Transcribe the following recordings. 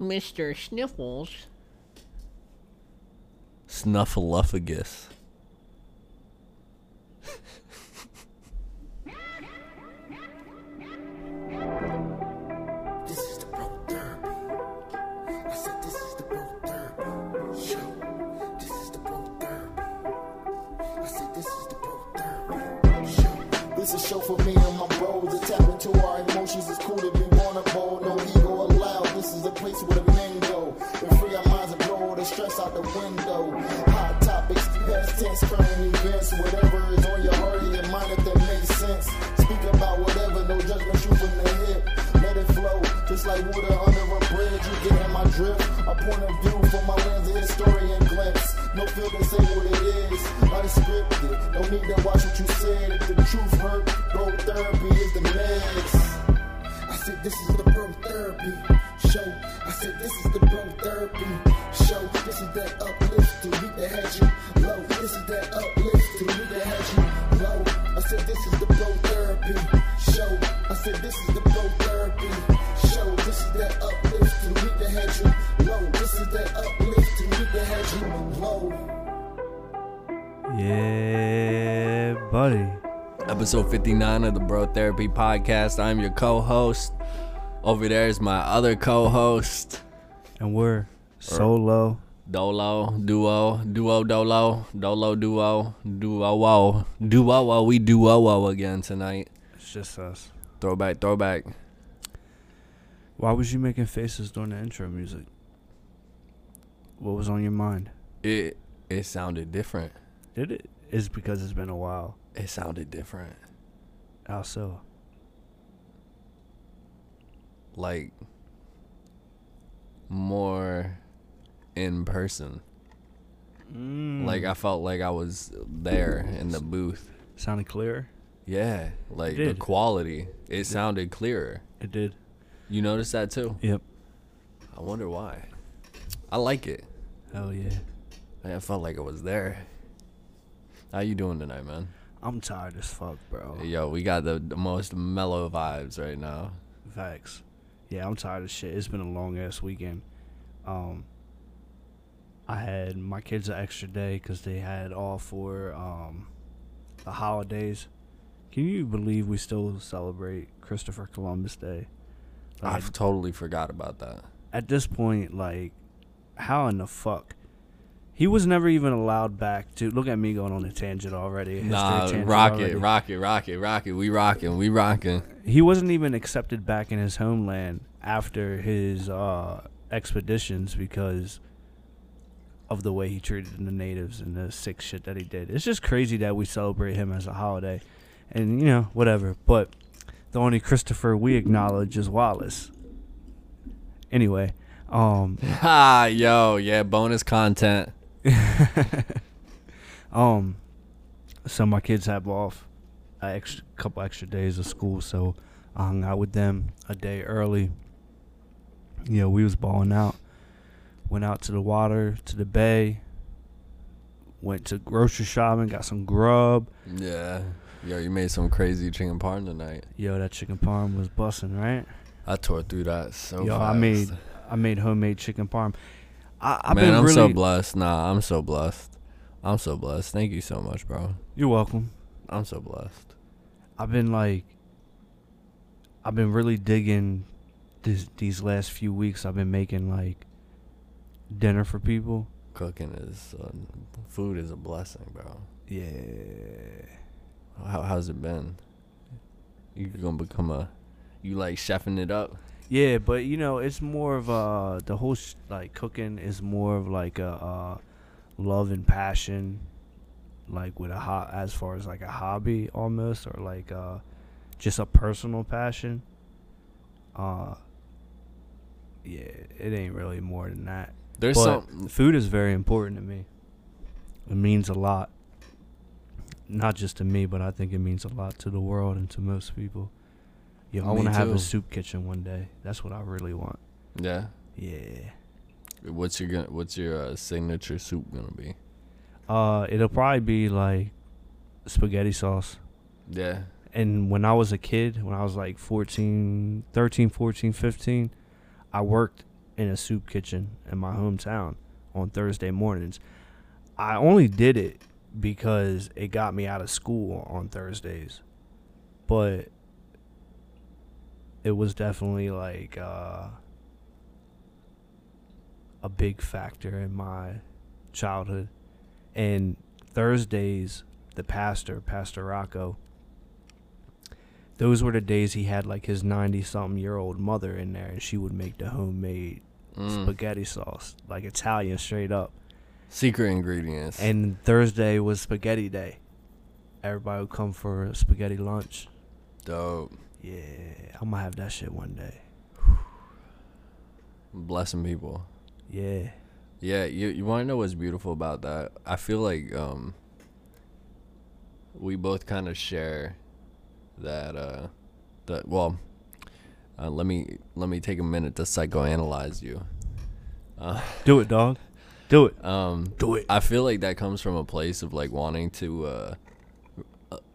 Mr. Sniffles. Snuffleupagus. 59 of the Bro Therapy Podcast. I'm your co host. Over there is my other co host, And we're solo. Dolo, Duo, Duo Dolo, Dolo Duo, Duo, Duo, we Duo again tonight. It's just us. Throwback, throwback. Why was you making faces during the intro music? What was on your mind? It it sounded different. Did it? it? Is because it's been a while. It sounded different. How so? Like more in person. Mm. Like I felt like I was there in the booth. sounded clearer. Yeah, like the quality. It sounded clearer. It did. You noticed that too? Yep. I wonder why. I like it. Hell yeah. I felt like I was there. How you doing tonight, man? I'm tired as fuck, bro. Yo, we got the, the most mellow vibes right now. Facts. Yeah, I'm tired of shit. It's been a long ass weekend. Um, I had my kids an extra day because they had all for um, the holidays. Can you believe we still celebrate Christopher Columbus Day? I've totally forgot about that. at this point, like, how in the fuck? He was never even allowed back to look at me going on a tangent already. history Nah, tangent rock already. it, rock it, rock it, rock it. We rocking, we rocking. he wasn't even accepted back in his homeland after his uh, expeditions because of the way he treated the natives and the sick shit that he did. It's just crazy that we celebrate him as a holiday, and you know whatever. But the only Christopher we acknowledge is Wallace. Anyway, um, Ha, yo, yeah, bonus content. um, so my kids have off a extra couple extra days of school, so I hung out with them a day early. Yeah, we was balling out. Went out to the water, to the bay. Went to grocery shopping, got some grub. Yeah. Yo, you made some crazy chicken parm tonight. Yo, that chicken parm was busting, right? I tore through that so Yo, fast. I made I made homemade chicken parm. I, I've Man, been I'm really. so blessed. Nah, I'm so blessed. I'm so blessed. Thank you so much, bro. You're welcome. I'm so blessed. I've been like, I've been really digging this these last few weeks. I've been making like dinner for people. Cooking is uh, food is a blessing, bro. Yeah, How how's it been? You're gonna become a you like chefing it up? Yeah, but you know, it's more of uh the whole sh- like cooking is more of like a uh, love and passion, like with a hot as far as like a hobby almost, or like uh just a personal passion. Uh, yeah, it ain't really more than that. There's but some food is very important to me. It means a lot. Not just to me, but I think it means a lot to the world and to most people. Yo, I want to have a soup kitchen one day. That's what I really want. yeah. Yeah. What's your gonna What's your uh, signature soup gonna be? Uh, it'll probably be like spaghetti sauce. Yeah. And when I was a kid, when I was like 14, 13, 14, 15, I worked in a soup kitchen in my hometown on Thursday mornings. I only did it because it got me out of school on Thursdays. But it was definitely like uh, a big factor in my childhood. And Thursdays, the pastor, Pastor Rocco, those were the days he had like his 90 something year old mother in there and she would make the homemade Mm. spaghetti sauce, like Italian straight up. Secret ingredients. And Thursday was spaghetti day. Everybody would come for a spaghetti lunch. Dope. Yeah, I'm gonna have that shit one day. Blessing people. Yeah. Yeah, you you want to know what's beautiful about that? I feel like um we both kind of share that uh that well uh, let me let me take a minute to psychoanalyze you. Uh, Do it, dog. Do it. um Do it. I feel like that comes from a place of like wanting to uh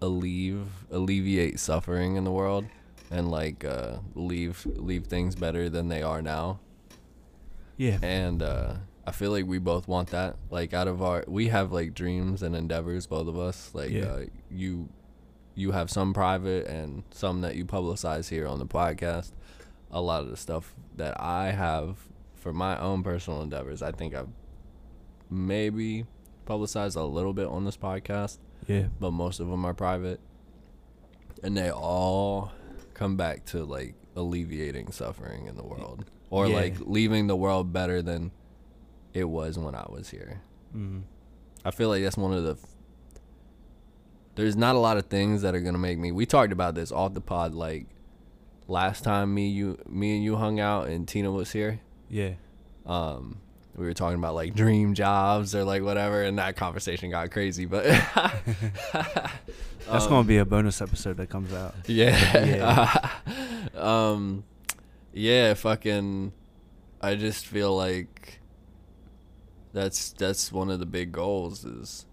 alleviate alleviate suffering in the world and like uh leave leave things better than they are now Yeah. and uh I feel like we both want that. Like out of our we have like dreams and endeavors both of us. Like Yeah. uh, you you have some private and some that you publicize here on the podcast. A lot of the stuff that I have for my own personal endeavors, I think I've maybe publicized a little bit on this podcast, Yeah. but most of them are private. And they all come back to like alleviating suffering in the world or Yeah. like leaving the world better than it was when I was here. Mm. I feel like that's one of the. f- There's not a lot of things that are gonna make me. We talked about this off the pod, like last time me you me and you hung out and Tina was here. Yeah. Um, we were talking about like dream jobs or like whatever, and that conversation got crazy. But That's gonna be a bonus episode that comes out. yeah, um, yeah, fucking. I just feel like that's that's one of the big goals is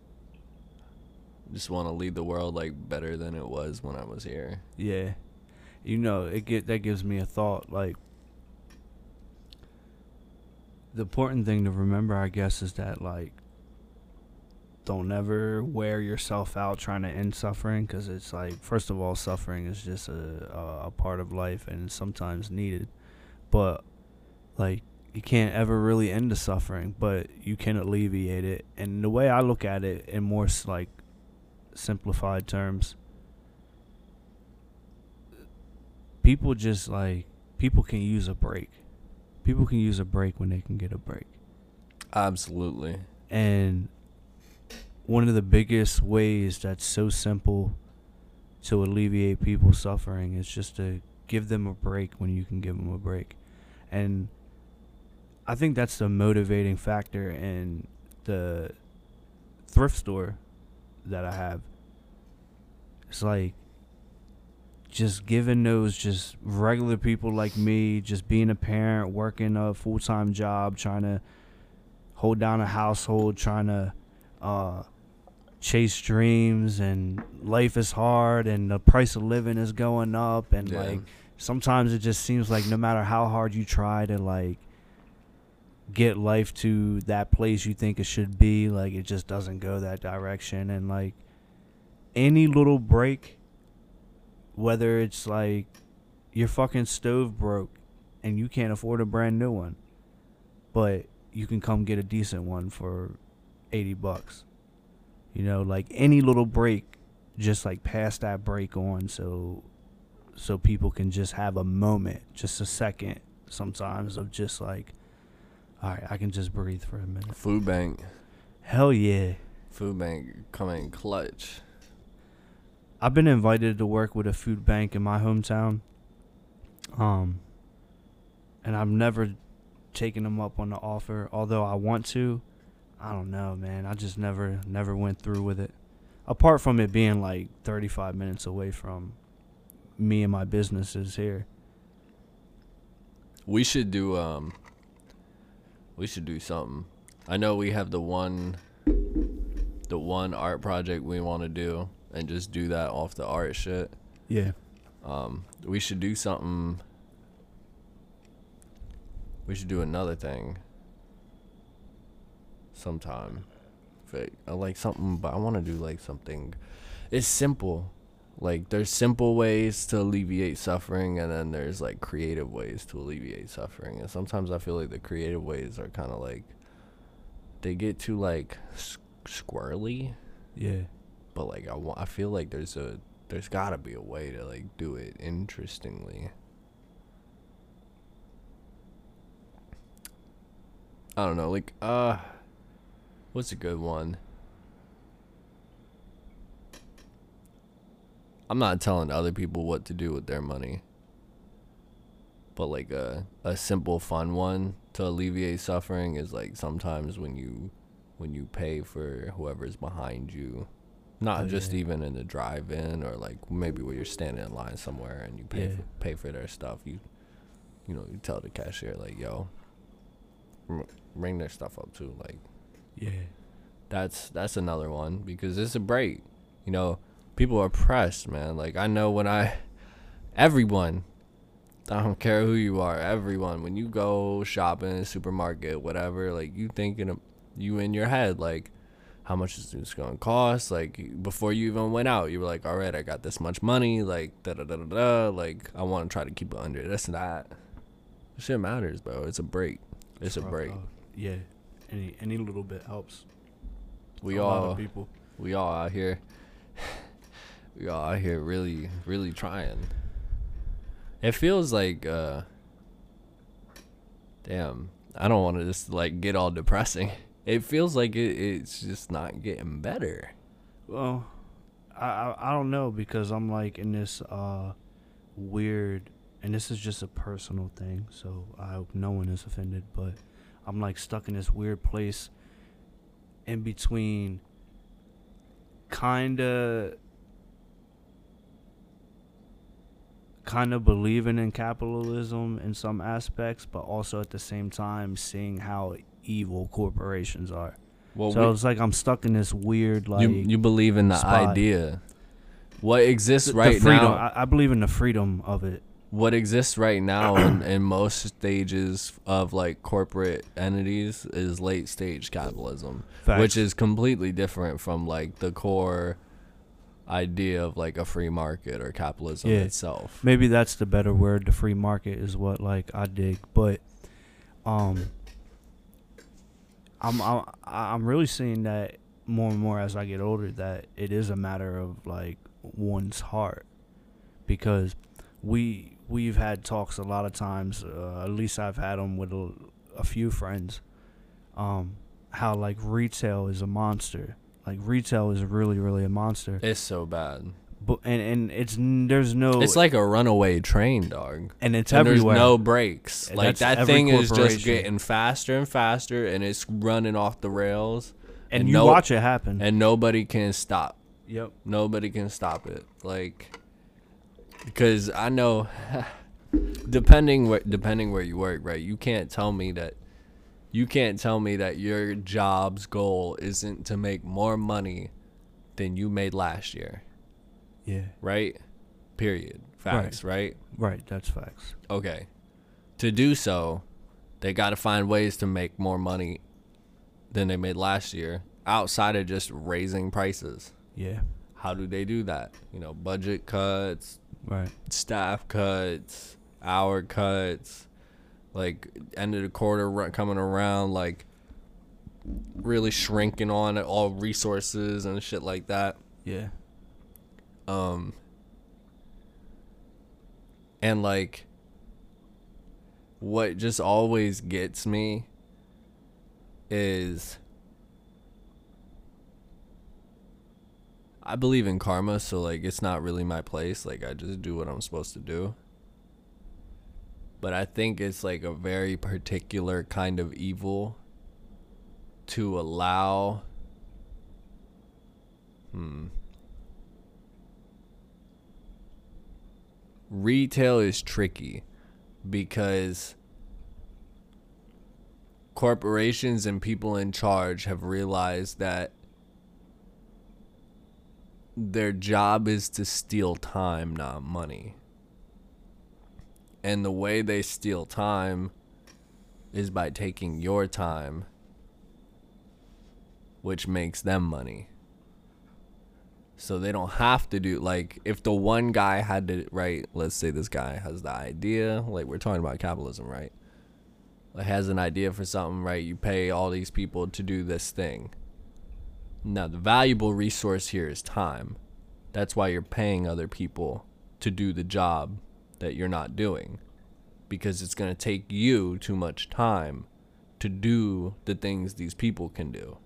just want to lead the world like better than it was when I was here. Yeah. You know, it get that gives me a thought like the important thing to remember I guess is that like don't ever wear yourself out trying to end suffering cuz it's like first of all suffering is just a a part of life and sometimes needed. But like you can't ever really end the suffering, but you can alleviate it. And the way I look at it in more like simplified terms, people just like people can use a break. People can use a break when they can get a break. Absolutely. And one of the biggest ways that's so simple to alleviate people's suffering is just to give them a break when you can give them a break. And I think that's the motivating factor in the thrift store that I have. It's like just giving those just regular people like me, just being a parent, working a full time job, trying to hold down a household, trying to uh, chase dreams, and life is hard, and the price of living is going up, and Yeah. like sometimes it just seems like no matter how hard you try to like get life to that place you think it should be, like it just doesn't go that direction, and like any little break, whether it's like your fucking stove broke and you can't afford a brand new one, but you can come get a decent one for 80 bucks. You know, like any little break, just like pass that break on so so people can just have a moment, just a second sometimes of just like all right, I can just breathe for a minute. Food bank. Hell yeah. Food bank coming clutch. I've been invited to work with a food bank in my hometown. Um and I've never taken them up on the offer, although I want to. I don't know, man. I just never never went through with it. Apart from it being like 35 minutes away from me and my businesses here. We should do um we should do something. I know we have the one the one art project we want to do and just do that off the art shit. Yeah. Um we should do something We should do another thing. Sometime. If I like something, but I want to do like something. It's simple. Like there's simple ways to alleviate suffering, and then there's like creative ways to alleviate suffering. And sometimes I feel like the creative ways are kind of like they get too like squirrely. Yeah. But like I want, I feel like there's a there's gotta be a way to like do it interestingly. I don't know, like uh what's a good one? I'm not telling other people what to do with their money. But like a a simple fun one to alleviate suffering is like sometimes when you when you pay for whoever's behind you not Oh, just yeah. even in the drive-in or like maybe where you're standing in line somewhere and you pay Yeah. for, pay for their stuff. You you know you tell the cashier like yo, bring their stuff up too. Like Yeah. that's that's another one because it's a break. You know, people are pressed, man. Like I know when I, everyone, I don't care who you are, everyone. When you go shopping, supermarket, whatever, like you thinking of you in your head like how much is this going to cost? Like before you even went out, you were like, all right, I got this much money. Like da da da da da. Like I want to try to keep it under this and that. Shit matters, bro. It's a break. It's a break. out. Yeah. Any any little bit helps. We a all lot of people. we all out here we all out here really really trying it feels like uh damn i don't want to just like get all depressing it feels like it, it's just not getting better Well, I, I I don't know because I'm like in this uh weird, and this is just a personal thing, so I hope no one is offended. But I'm like stuck in this weird place in between, kinda, kind of believing in capitalism in some aspects, but also at the same time seeing how evil corporations are. well so we- it's like I'm stuck in this weird like you, you believe in the spot. idea what exists the right freedom. now I, I believe in the freedom of it. what exists right now in, in most stages of like corporate entities is late stage capitalism Facts. which is completely different from like the core idea of like a free market or capitalism Yeah. itself Maybe that's the better word. The free market is what like I dig, but um, I'm I'm I'm really seeing that more and more as I get older that it is a matter of like one's heart, because we we've had talks a lot of times. Uh, at least I've had them with a, a few friends. Um, how like retail is a monster. Like retail is really really a monster. it's so bad and and it's there's no it's like a runaway train dog and it's and everywhere. there's no brakes And like that thing is just getting faster and faster and it's running off the rails and, and you no- watch it happen. and nobody can stop yep. Nobody can stop it. Like, because I know, depending where depending where you work, right? You can't tell me that. You can't tell me that your job's goal isn't to make more money than you made last year, Yeah. right? Period. Facts, right? Right. That's facts. Okay. To do so, they got to find ways to make more money than they made last year outside of just raising prices. Yeah. How do they do that? You know, budget cuts, Right. staff cuts, hour cuts, like end of the quarter coming around, like really shrinking on all resources and shit like that. Yeah. Um, and like, what just always gets me is I believe in karma, so like it's not really my place. Like I just do what I'm supposed to do. But I think it's like a very particular kind of evil to allow hmm retail is tricky because corporations and people in charge have realized that their job is to steal time, not money. And the way they steal time is by taking your time, which makes them money. So they don't have to do like if the one guy had to right, let's say this guy has the idea, like we're talking about capitalism, right? Like has an idea for something, right? You pay all these people to do this thing. Now the valuable resource here is time. That's why you're paying other people to do the job that you're not doing because it's going to take you too much time to do the things these people can do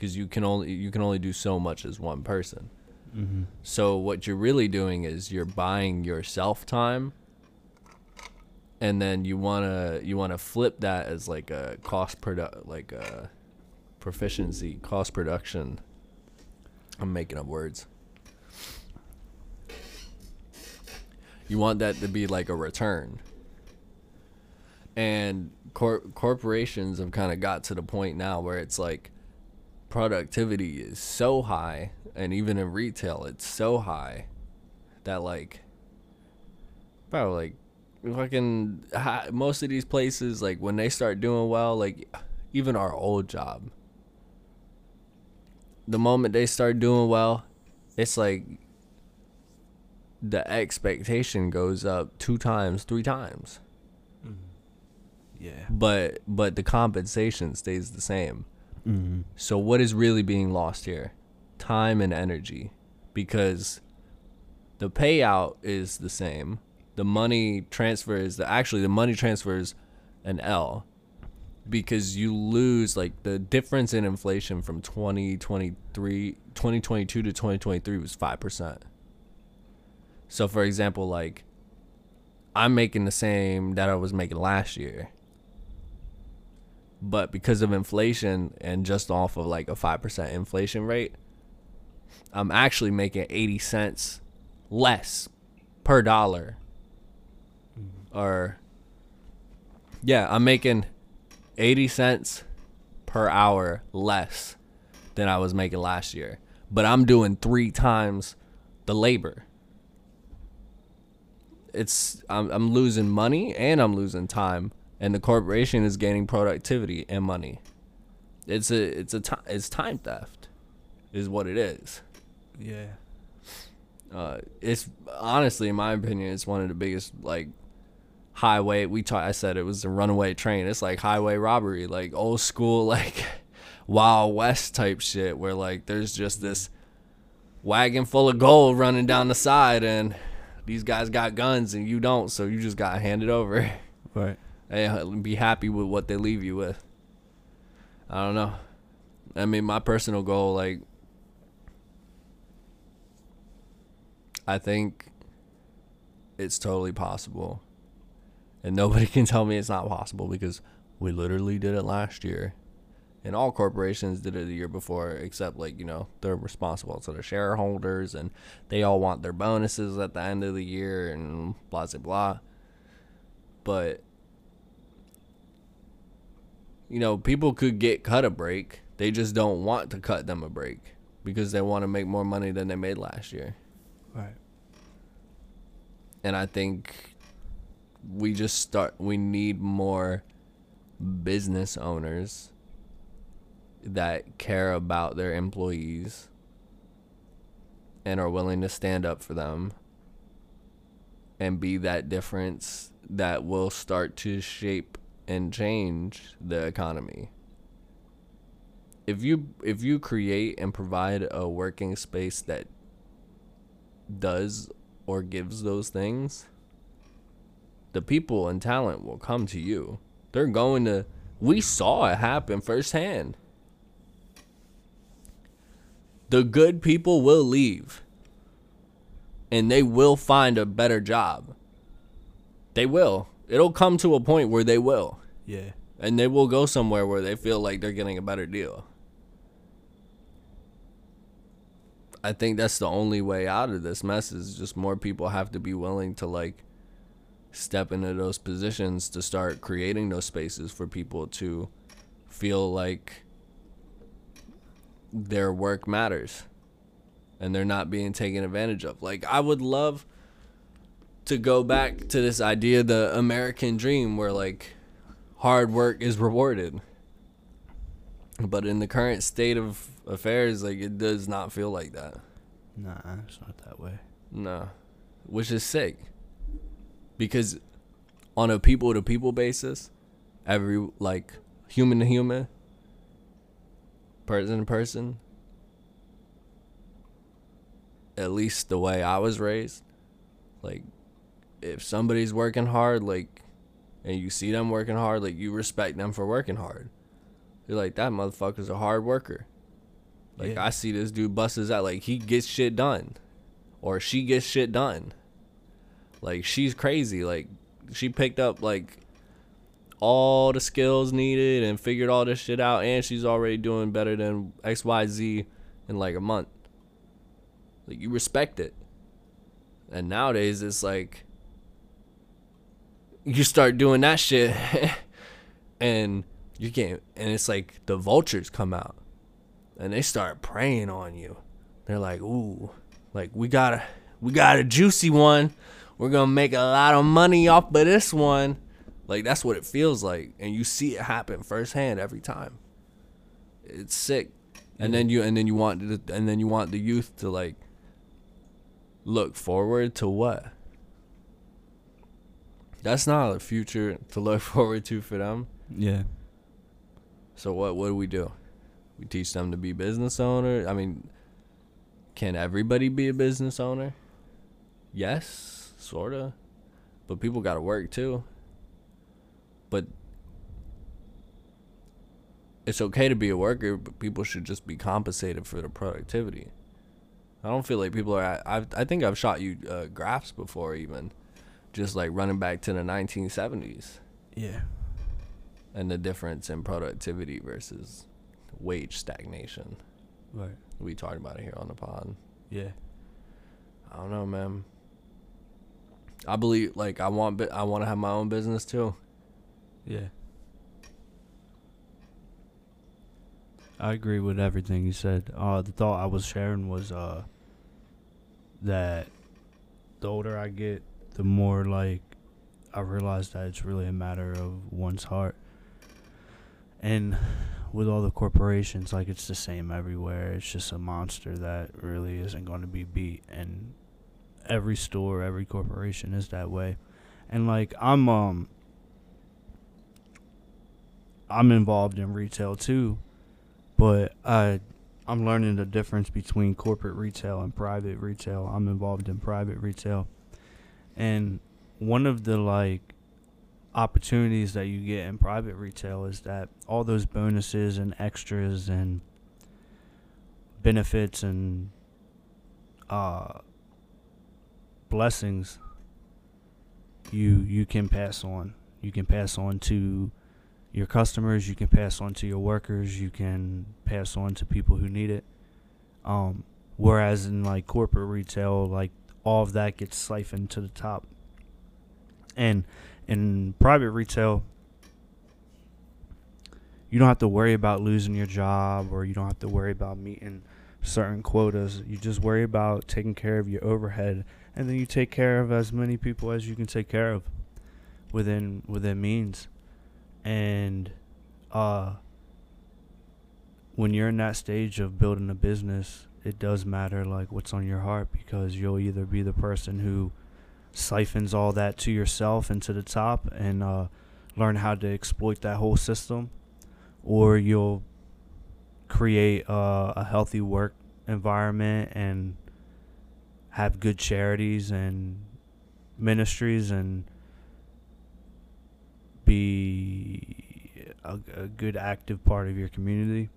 because you can only you can only do so much as one person. Mm-hmm. So what you're really doing is you're buying yourself time and then you want to you want to flip that as like a cost produ- like a proficiency cost production. I'm making up words. You want that to be like a return. And cor- corporations have kind of got to the point now where it's like productivity is so high and even in retail it's so high that like bro like fucking most of these places like when they start doing well like even our old job the moment they start doing well it's like the expectation goes up two times three times. Mm-hmm. Yeah. but but the compensation stays the same Mm-hmm. so what is really being lost here? Time and energy. Because the payout is the same. The money transfer is the actually the money transfer is an l. Because you lose like the difference in inflation from 2023 2022 to 2023 was 5% so for example like i'm making the same that i was making last year but because of inflation and just off of like a 5% inflation rate i'm actually making 80 cents less per dollar. Mm-hmm. Or yeah i'm making 80 cents per hour less than i was making last year. But i'm doing three times the labor. It's I'm, I'm losing money and i'm losing time and the corporation is gaining productivity and money it's a it's a ti- it's time theft is what it is Yeah. uh, it's honestly, in my opinion, it's one of the biggest like highway. We talk, I said it was a runaway train. It's like highway robbery, like old school, like Wild West type shit, where like there's just this wagon full of gold running down the side, and these guys got guns and you don't, so you just got handed over. Right. And be happy with what they leave you with. I don't know. I mean, my personal goal, like, I think it's totally possible. And nobody can tell me it's not possible because we literally did it last year. And all corporations did it the year before, except, like, you know, they're responsible to the shareholders and they all want their bonuses at the end of the year and blah, blah, blah. But you know, people could get cut a break. They just don't want to cut them a break because they want to make more money than they made last year. Right. And I think we just start we need more business owners that care about their employees and are willing to stand up for them and be that difference that will start to shape and change the economy. If you if you create and provide a working space that does or gives those things, the people and talent will come to you. They're going to we saw it happen firsthand. The good people will leave and they will find a better job. They will. It'll come to a point where they will. Yeah. And they will go somewhere where they feel like they're getting a better deal. I think that's the only way out of this mess is just more people have to be willing to like step into those positions to start creating those spaces for people to feel like their work matters and they're not being taken advantage of. Like I would love to go back to this idea the American dream where like hard work is rewarded. But in the current state of affairs, like it does not feel like that. Nah, it's not that way. No. Which is sick. Because on a people to people basis, every like human to human, person to person, at least the way I was raised, like if somebody's working hard, like and you see them working hard, like you respect them for working hard. You're like that motherfucker's a hard worker. Like Yeah. I see this dude busts his out, like he gets shit done, or she gets shit done. Like she's crazy. Like she picked up like all the skills needed and figured all this shit out, and she's already doing better than X Y Z in like a month. Like you respect it. And nowadays it's like you start doing that shit and you can't and it's like the vultures come out and they start preying on you. They're like, "Ooh, like we got a we got a juicy one. We're going to make a lot of money off of this one." Like that's what it feels like and you see it happen firsthand every time. It's sick. And then you and then you want the, and then you want the youth to like look forward to what? That's not a future to look forward to for them. Yeah. So what what do we do? We teach them to be business owner. I mean, can everybody be a business owner? Yes, sorta. But people got to work too. But it's okay to be a worker, but people should just be compensated for their productivity. I don't feel like people are. I I think I've shot you uh, graphs before, even just like running back to the 1970s Yeah. and the difference in productivity versus wage stagnation. Right. We talked about it here on the pod. Yeah. I don't know, man. I believe like I want I want to have my own business too. Yeah. I agree with everything you said. Uh, the thought I was sharing was uh, that the older I get, the more like I realize that it's really a matter of one's heart. And with all the corporations, like it's the same everywhere. It's just a monster that really isn't going to be beat. And every store, every corporation is that way. And like I'm um I'm involved in retail too, but I I'm learning the difference between corporate retail and private retail. I'm involved in private retail. And one of the like opportunities that you get in private retail is that all those bonuses and extras and benefits and uh blessings you you can pass on. You can pass on to your customers, you can pass on to your workers, you can pass on to people who need it. Um, whereas in like corporate retail, like all of that gets siphoned to the top. And in private retail, you don't have to worry about losing your job or you don't have to worry about meeting certain quotas. You just worry about taking care of your overhead and then you take care of as many people as you can take care of within within means. And uh when you're in that stage of building a business, it does matter like what's on your heart because you'll either be the person who siphons all that to yourself and to the top and uh learn how to exploit that whole system or you'll create uh, a healthy work environment and have good charities and ministries and be a, a good active part of your community.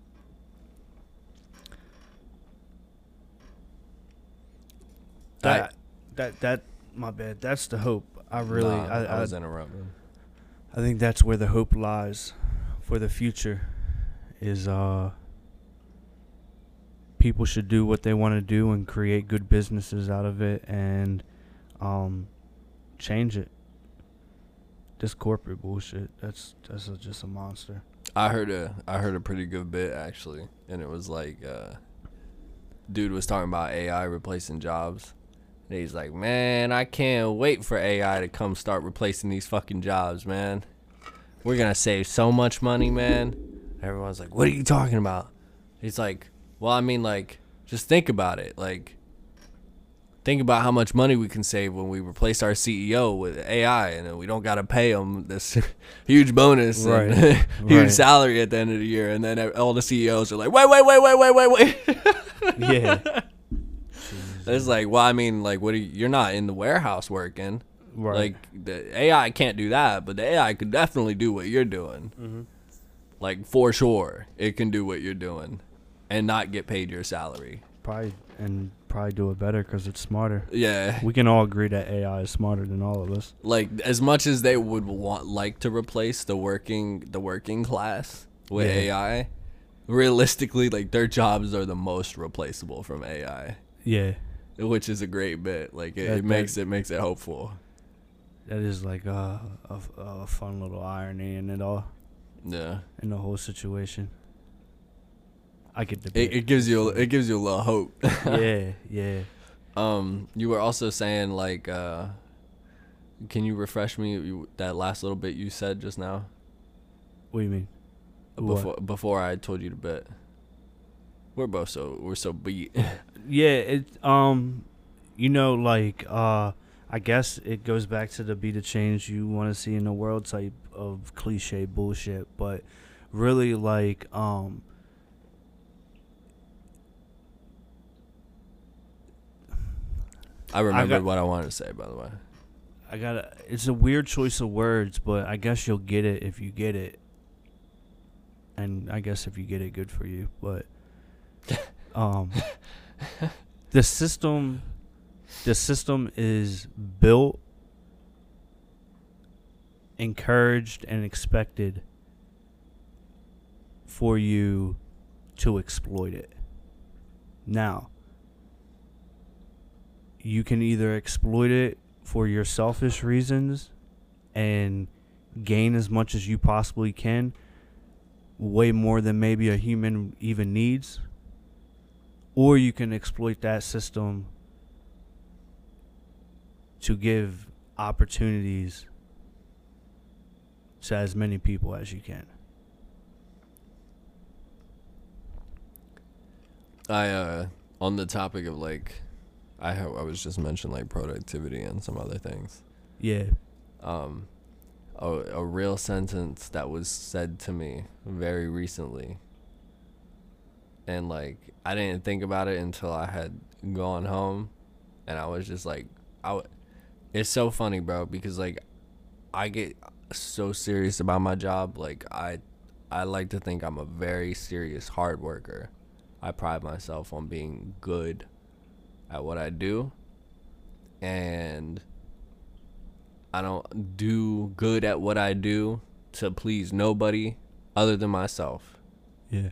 That that that my bad. That's the hope. I really Nah, I, I, I, was interrupting. I think that's where the hope lies for the future is uh people should do what they want to do and create good businesses out of it and um change it. This corporate bullshit, that's that's a, just a monster. I heard a I heard a pretty good bit actually, and it was like, uh, dude was talking about AI replacing jobs. And he's like, man, I can't wait for AI to come start replacing these fucking jobs, man. we're gonna save so much money, man. Everyone's like, what are you talking about? He's like, well, I mean, like, just think about it. Like, think about how much money we can save when we replace our CEO with AI, and we don't gotta pay him this huge bonus and huge Right. salary at the end of the year. And then all the CEOs are like, wait, wait, wait, wait, wait, wait, wait. yeah. It's like, well, I mean, like, what? Are you, you're not in the warehouse working. Right. Like the AI can't do that, but the AI could definitely do what you're doing. Mm-hmm. Like for sure, it can do what you're doing, and not get paid your salary. probably and probably do it better because it's smarter. Yeah, We can all agree that AI is smarter than all of us. like as much as they would want like to replace the working the working class with Yeah. AI, realistically, like their jobs are the most replaceable from AI, Yeah. Which is a great bit. Like it, That- it makes that- it makes it hopeful. That is like a, a, a fun little irony in it all, Yeah. in the whole situation. I could debate. It, it gives you it gives you a little hope. yeah, yeah. Um, you were also saying like, uh, can you refresh me that last little bit you said just now What do you mean? What? before before I told you to bit. We're both so we're so beat. Yeah, it um you know like uh I guess it goes back to the be the change you want to see in the world type of cliche bullshit, but really like um I remembered got- what I wanted to say by the way. I got to it's a weird choice of words, but I guess you'll get it if you get it. And I guess if you get it good for you, but um the system the system is built encouraged and expected for you to exploit it. Now, you can either exploit it for your selfish reasons and gain as much as you possibly can, way more than maybe a human even needs, or you can exploit that system to give opportunities to as many people as you can. I uh on the topic of like I I was just mentioning like productivity and some other things. Yeah. Um a, a real sentence that was said to me very recently. And like I didn't think about it until I had gone home and I was just like I w- it's so funny, bro, because like I get so serious about my job. Like I I like to think I'm a very serious hard worker. I pride myself on being good at what I do. And I don't do good at what I do to please nobody other than myself. Yeah.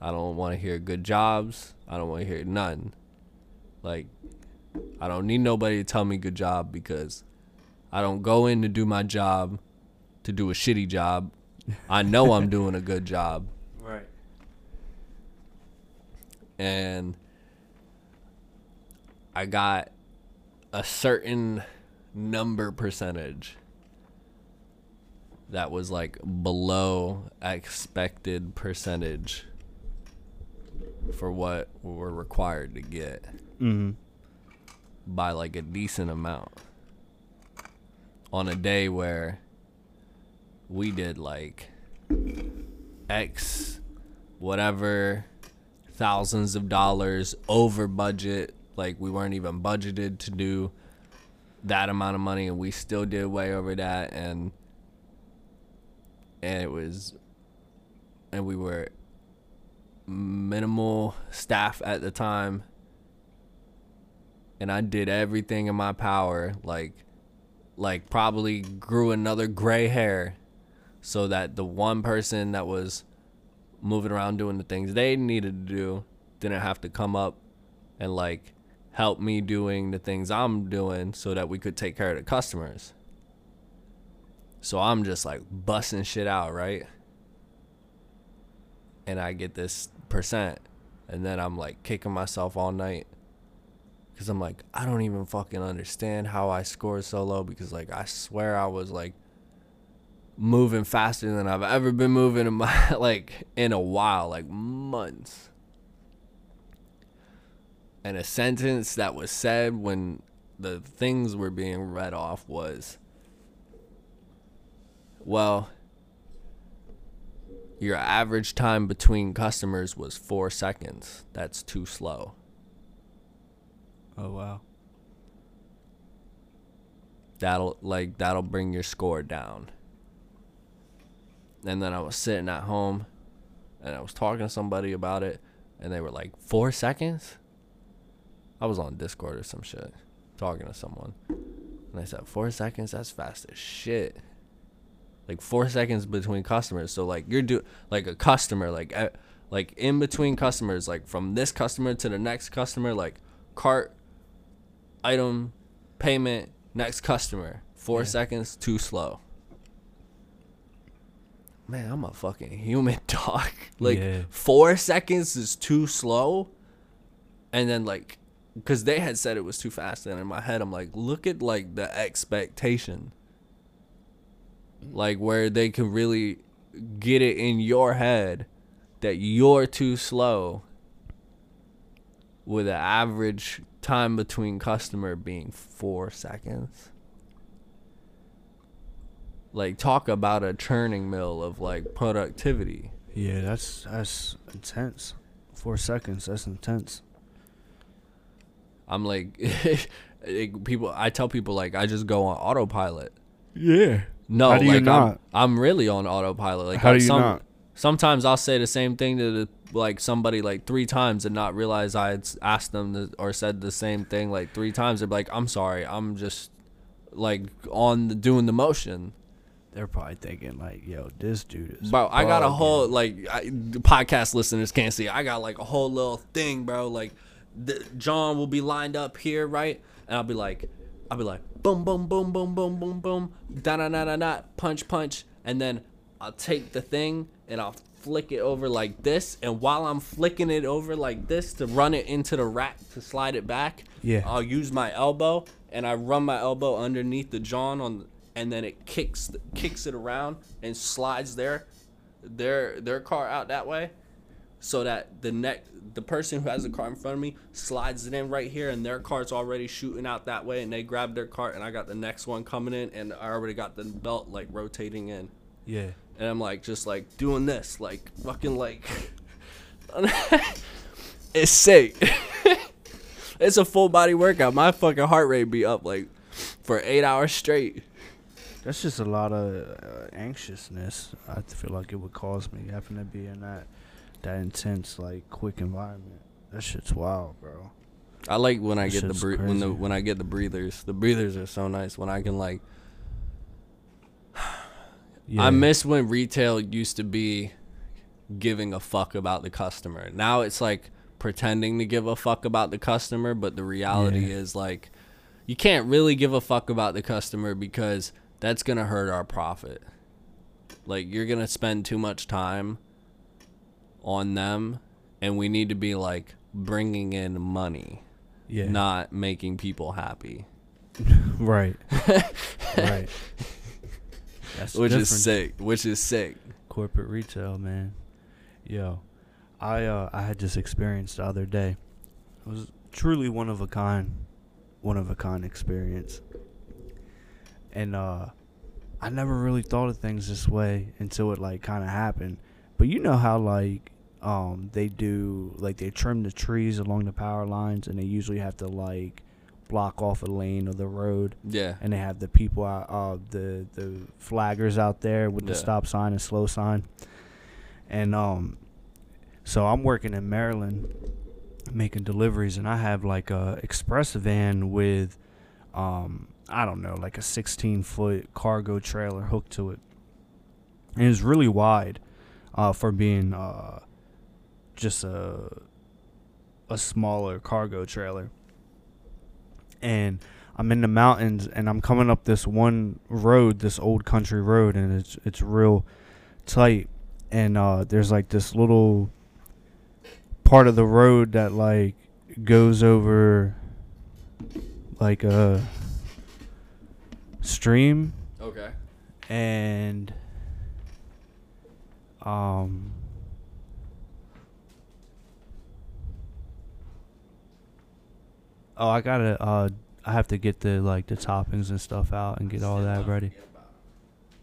I don't want to hear good jobs. I don't want to hear none. Like, I don't need nobody to tell me good job because I don't go in to do my job to do a shitty job. I know I'm doing a good job. Right. and I got a certain number percentage that was like below expected percentage for what we're required to get Mm-hmm. by like a decent amount on a day where we did like X whatever thousands of dollars over budget like we weren't even budgeted to do that amount of money and we still did way over that and and it was and we were minimal staff at the time and I did everything in my power like like probably grew another gray hair so that the one person that was moving around doing the things they needed to do didn't have to come up and like help me doing the things I'm doing so that we could take care of the customers. So I'm just like busting shit out, right? And I get this percent and then I'm like kicking myself all night cuz I'm like I don't even fucking understand how I scored so low because like I swear I was like moving faster than I've ever been moving in my like in a while, like months. And a sentence that was said when the things were being read off was well your average time between customers was 4 seconds. That's too slow. Oh wow. that'll like that'll bring your score down and then i was sitting at home and i was talking to somebody about it and they were like four seconds i was on discord or some shit talking to someone and i said four seconds that's fast as shit like four seconds between customers. So like you're do like a customer like uh, like in between customers like from this customer to the next customer like cart item payment next customer. Four Yeah. seconds too slow. Man i'm a fucking human dog. Like Yeah. four seconds is too slow. And then like because they had said it was too fast. And in my head i'm like look at like the expectation like where they can really get it in your head that you're too slow with an average time between customer being four seconds like talk about a churning mill of like productivity Yeah, that's that's intense. Four seconds. That's intense. i'm like people i tell people like i just go on autopilot Yeah. No How do you like not? I'm, I'm really on autopilot like How do you some, not? sometimes I'll say the same thing to the, like somebody like three times and not realize I had asked them to, or said the same thing like three times. They're like, "I'm sorry, I'm just like on the, doing the motion." They're probably thinking like, "Yo, this dude is." Bro, I got a bugging. whole like I, the podcast listeners can't see. I got like a whole little thing, bro. Like the, John will be lined up here, right? And I'll be like, I'll be like, boom, boom, boom, boom, boom, boom, boom, da da da da da, punch, punch, and then I'll take the thing and I'll flick it over like this. And while I'm flicking it over like this to run it into the rack to slide it back, Yeah. I'll use my elbow and I run my elbow underneath the John on, and then it kicks kicks it around and slides their their their car out that way, so that the next the person who has the car in front of me slides it in right here, and their car's already shooting out that way, and they grab their cart, and I got the next one coming in, and I already got the belt like rotating in, Yeah. and I'm like just like doing this, like fucking like. it's sick. it's a full body workout. My fucking heart rate be up like for eight hours straight. That's just a lot of uh, anxiousness. I feel like it would cause me having to be in that that intense, like quick environment. That shit's wild, bro. I like when I get the bre- when the when I get the breathers. The breathers are so nice when I can like. Yeah. I miss when retail used to be giving a fuck about the customer. Now it's like pretending to give a fuck about the customer, but the reality Yeah. is like you can't really give a fuck about the customer because that's going to hurt our profit. Like you're going to spend too much time on them and we need to be like bringing in money, Yeah. not making people happy, Right. right. That's which is sick, which is sick. corporate retail, man. Yo, I uh I had this experience the other day. It was truly one of a kind, one of a kind experience. And uh I never really thought of things this way until it like kind of happened. But you know how like um they do like they trim the trees along the power lines and they usually have to like block off a lane of the road Yeah. and they have the people out, uh, the the flaggers out there with the stop sign and slow sign. And um, so I'm working in Maryland, making deliveries, and I have like a express van with, um, I don't know, like a 16 foot cargo trailer hooked to it, and it's really wide, uh, for being uh, just a a smaller cargo trailer and I'm in the mountains and I'm coming up this one road, this old country road, and it's it's real tight. And uh, there's like this little part of the road that like goes over like a stream, Okay. and Um. Oh, I gotta. Uh, I have to get the like the toppings and stuff out and get all that ready.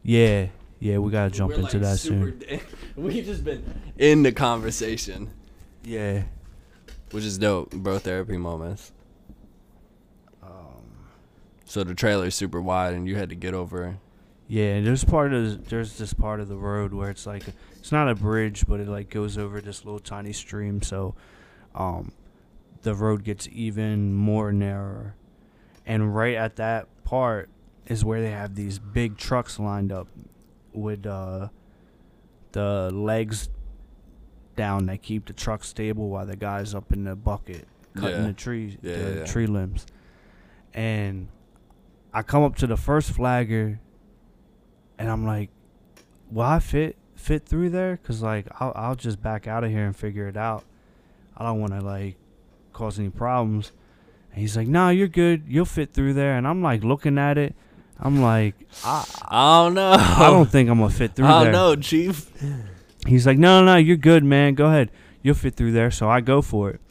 Yeah, yeah, we gotta jump We're, into like, that soon. da- we just been in the conversation, Yeah. which is dope, bro. Therapy moments. Um, so the trailer's super wide, and you had to get over. Yeah, there's part of there's this part of the road where it's like it's not a bridge, but it like goes over this little tiny stream, so um the road gets even more narrower. And right at that part is where they have these big trucks lined up with uh the legs down that keep the truck stable while the guy's up in the bucket cutting Yeah. the trees Yeah, the yeah, tree limbs. And I come up to the first flagger and I'm like, "Will I fit fit through there? Cause like I'll I'll just back out of here and figure it out. I don't want to like cause any problems." And he's like, "No, you're good. You'll fit through there." And I'm like looking at it. I'm like, I I don't know. I don't think I'm gonna fit through I there. don't know, Chief. He's like, no, no, no, you're good, man. Go ahead. You'll fit through there. So I go for it.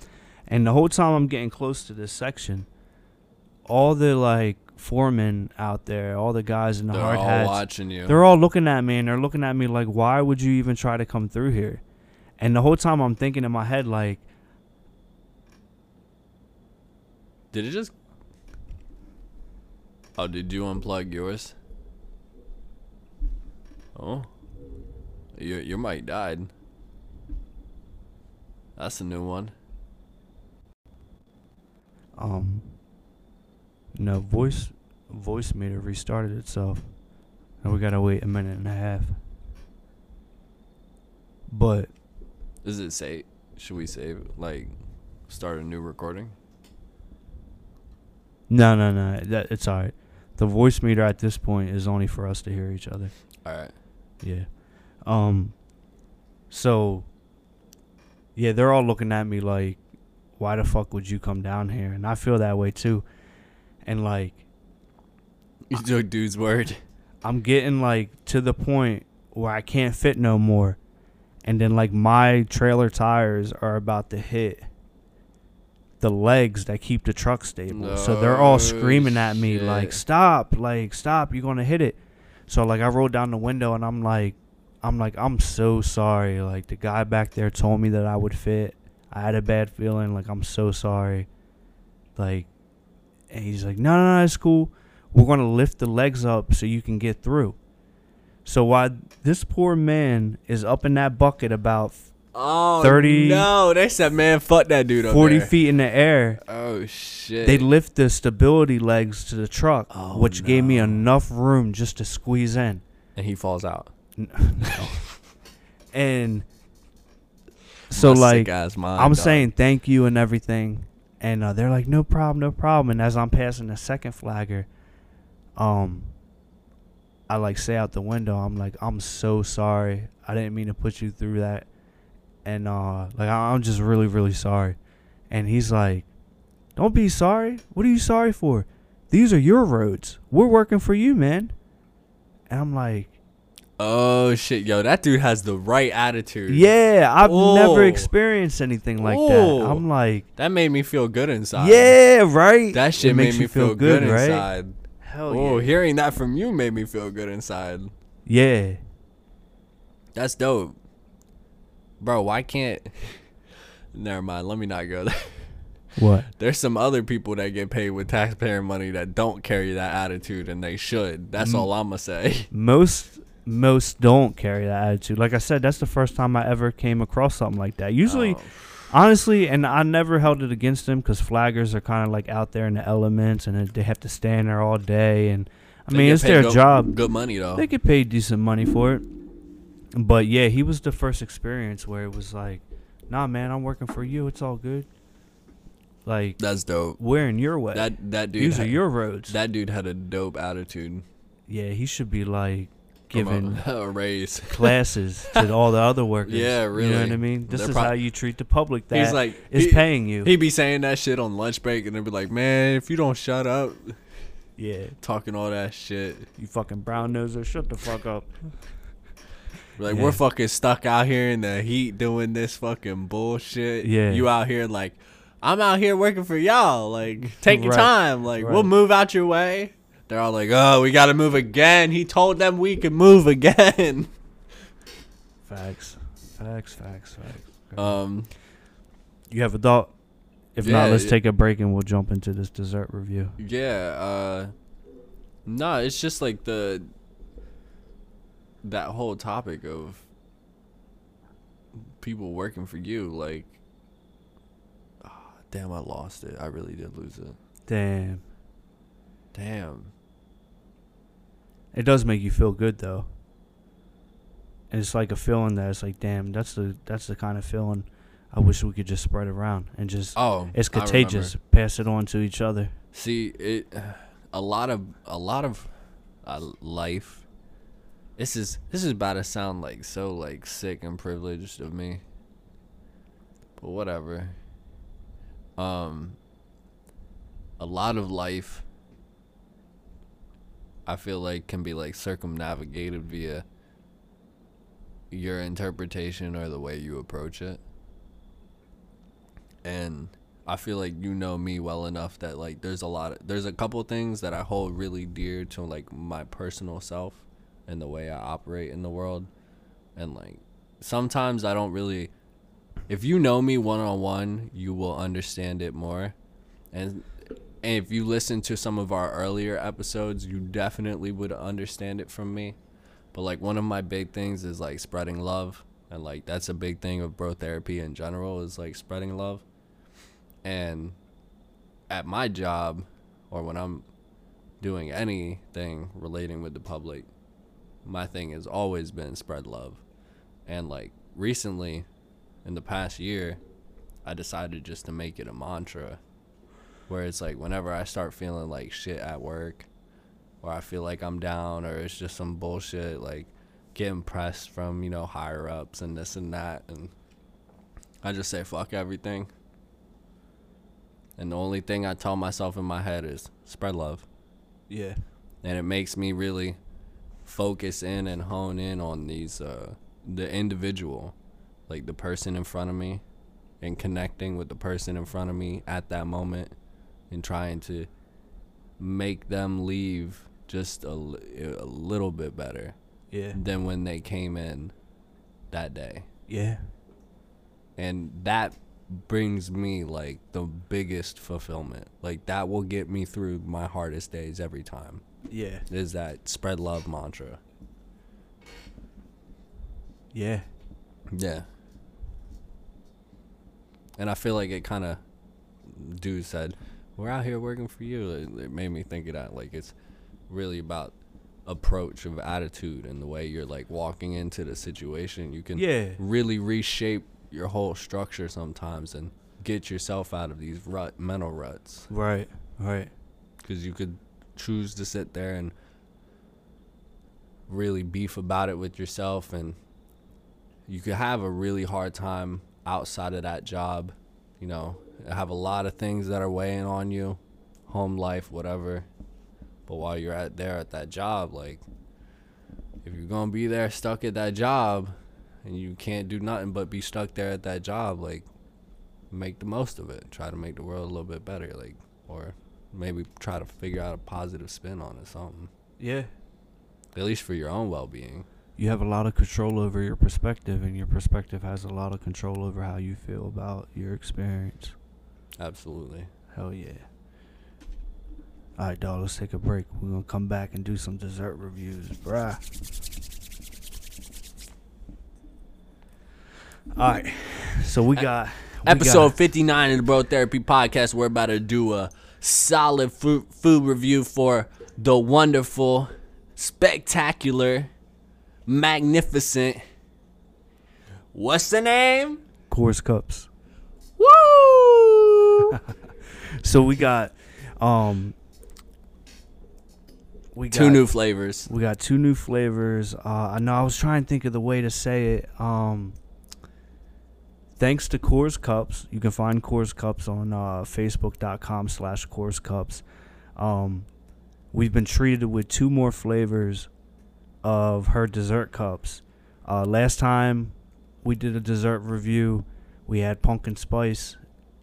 And the whole time I'm getting close to this section, all the like foremen out there, all the guys in the They're hard all hats, watching you. they're all looking at me and they're looking at me like, why would you even try to come through here? And the whole time I'm thinking in my head like, Did it just? Oh, did you unplug yours? Oh, your your mic died. That's a new one. um, no voice Voicemeeter restarted itself, and we gotta wait a minute and a half. But Is it save? Should we save? Like, start a new recording? No, no, no. That it's all right. The Voicemeeter at this point is only for us to hear each other. All right. Yeah. Um. So. Yeah, they're all looking at me like, "Why the fuck would you come down here?" And I feel that way too. And like, You took dude's word. I'm getting like to the point where I can't fit no more, and then like my trailer tires are about to hit the legs that keep the truck stable. so they're all screaming at me like, "Stop! Like, stop! You're gonna hit it!" So like I rolled down the window and I'm like, I'm like, I'm so sorry. Like the guy back there told me that I would fit. I had a bad feeling. Like I'm so sorry. Like, and he's like, no, no, no, it's cool. We're gonna lift the legs up so you can get through. So while this poor man is up in that bucket about Oh 30 No, they said, man, fuck that dude up 40 there." feet in the air, Oh shit. they lift the stability legs to the truck, Oh, which gave me enough room just to squeeze in. and he falls out. No. and so My like sick-ass mind, I'm dog. saying thank you and everything, and uh, they're like no problem, no problem. And as I'm passing the second flagger, um, I like say out the window, I'm like I'm so sorry, I didn't mean to put you through that, and uh, like I- I'm just really really sorry. And he's like, don't be sorry. What are you sorry for? These are your roads. We're working for you, man. And I'm like. Oh shit, yo, that dude has the right attitude. Yeah, I've Whoa. never experienced anything like that. I'm like, That made me feel good inside. yeah, right. That shit It made me you feel, good, right? inside. Hell Oh, yeah. hearing that from you made me feel good inside. Yeah. That's dope. Bro, why can't Never mind, let me not go there. What? There's some other people that get paid with taxpayer money that don't carry that attitude and they should. That's Mm. all I'm gonna say. Most most don't carry that attitude. Like I said, that's the first time I ever came across something like that. Usually, Oh, honestly, and I never held it against them because flaggers are kind of like out there in the elements and they have to stand there all day. And I they mean, it's their good- job. Good money though. They get paid decent money for it. But yeah, he was the first experience where it was like, nah, man, I'm working for you. It's all good. Like, That's dope. we're in your way. That that dude These are your roads. That dude had a dope attitude. yeah, he should be like giving a, a raise. classes to all the other workers. Yeah, You know what really. I mean? This They're is prob- how you treat the public that He's is like he, paying you. He'd be saying that shit on lunch break and they'd be like, Man, if you don't shut up yeah, talking all that shit. you fucking brown noser, shut the fuck up. Like Yeah. we're fucking stuck out here in the heat doing this fucking bullshit. Yeah. You out here like I'm out here working for y'all. Like take your Right. time. Like we'll move out your way. They're all like, "Oh, we got to move again." He told them we could move again. Facts. Facts. Facts. Facts. Um You have a thought? If Yeah, not, let's take a break and we'll jump into this dessert review. yeah, uh no, it's just like the that whole topic of people working for you like ah, damn, I lost it. I really did lose it. Damn. Damn. It does make you feel good though. And it's like a feeling that it's like, damn, that's the that's the kind of feeling I wish we could just spread around and just Oh, it's contagious. Pass it on to each other. See, it a lot of a lot of uh, life. This is this is about to sound like so like sick and privileged of me. But whatever. Um a lot of life I feel like can be like circumnavigated via your interpretation or the way you approach it. And I feel like you know me well enough that like there's a lot of there's a couple things that I hold really dear to like my personal self and the way I operate in the world. And like sometimes I don't really if you know me one on one, you will understand it more. And and if you listen to some of our earlier episodes, you definitely would understand it from me. But like one of my big things is like spreading love and like that's a big thing of bro therapy in general is like spreading love. And at my job or when I'm doing anything relating with the public, my thing has always been spread love. And like recently in the past year, I decided just to make it a mantra where it's like whenever I start feeling like shit at work or I feel like I'm down or it's just some bullshit like getting pressed from, you know, higher ups and this and that and I just say fuck everything. And the only thing I tell myself in my head is spread love. Yeah. And it makes me really focus in and hone in on these uh the individual, like the person in front of me and connecting with the person in front of me at that moment and trying to make them leave just a, a little bit better Yeah. than when they came in that day. Yeah. And that brings me like the biggest fulfillment. Like that will get me through my hardest days every time. Yeah. Is that spread love mantra. Yeah. Yeah. And I feel like it kind of, dude said, we're out here working for you. It, it made me think of that. Like, it's really about approach of attitude and the way you're like walking into the situation. You can Yeah. really reshape your whole structure sometimes and get yourself out of these rut mental ruts Right. Right. because you could choose to sit there and really beef about it with yourself and you could have a really hard time outside of that job you know have a lot of things that are weighing on you home life whatever. But while you're at there at that job like if you're gonna be there stuck at that job and you can't do nothing but be stuck there at that job like make the most of it. Try to make the world a little bit better like or maybe try to figure out a positive spin on it something Yeah. at least for your own well-being You have a lot of control over your perspective, and your perspective has a lot of control over how you feel about your experience. absolutely Hell yeah. All right, dog. Let's take a break. We're gonna come back and do some dessert reviews, bruh. All right. So we got we episode got- 59 of the bro therapy podcast we're about to do a solid food, food review for the wonderful spectacular magnificent what's the name Corr's cups. woo So we got um we got two new flavors We got two new flavors. Uh, I know I was trying to think of the way to say it. Um, thanks to Corr's Cups, you can find Corr's Cups on uh, Facebook.com slash Corr's Cups. Um, we've been treated with two more flavors of her dessert cups. Uh, last time we did a dessert review, we had pumpkin spice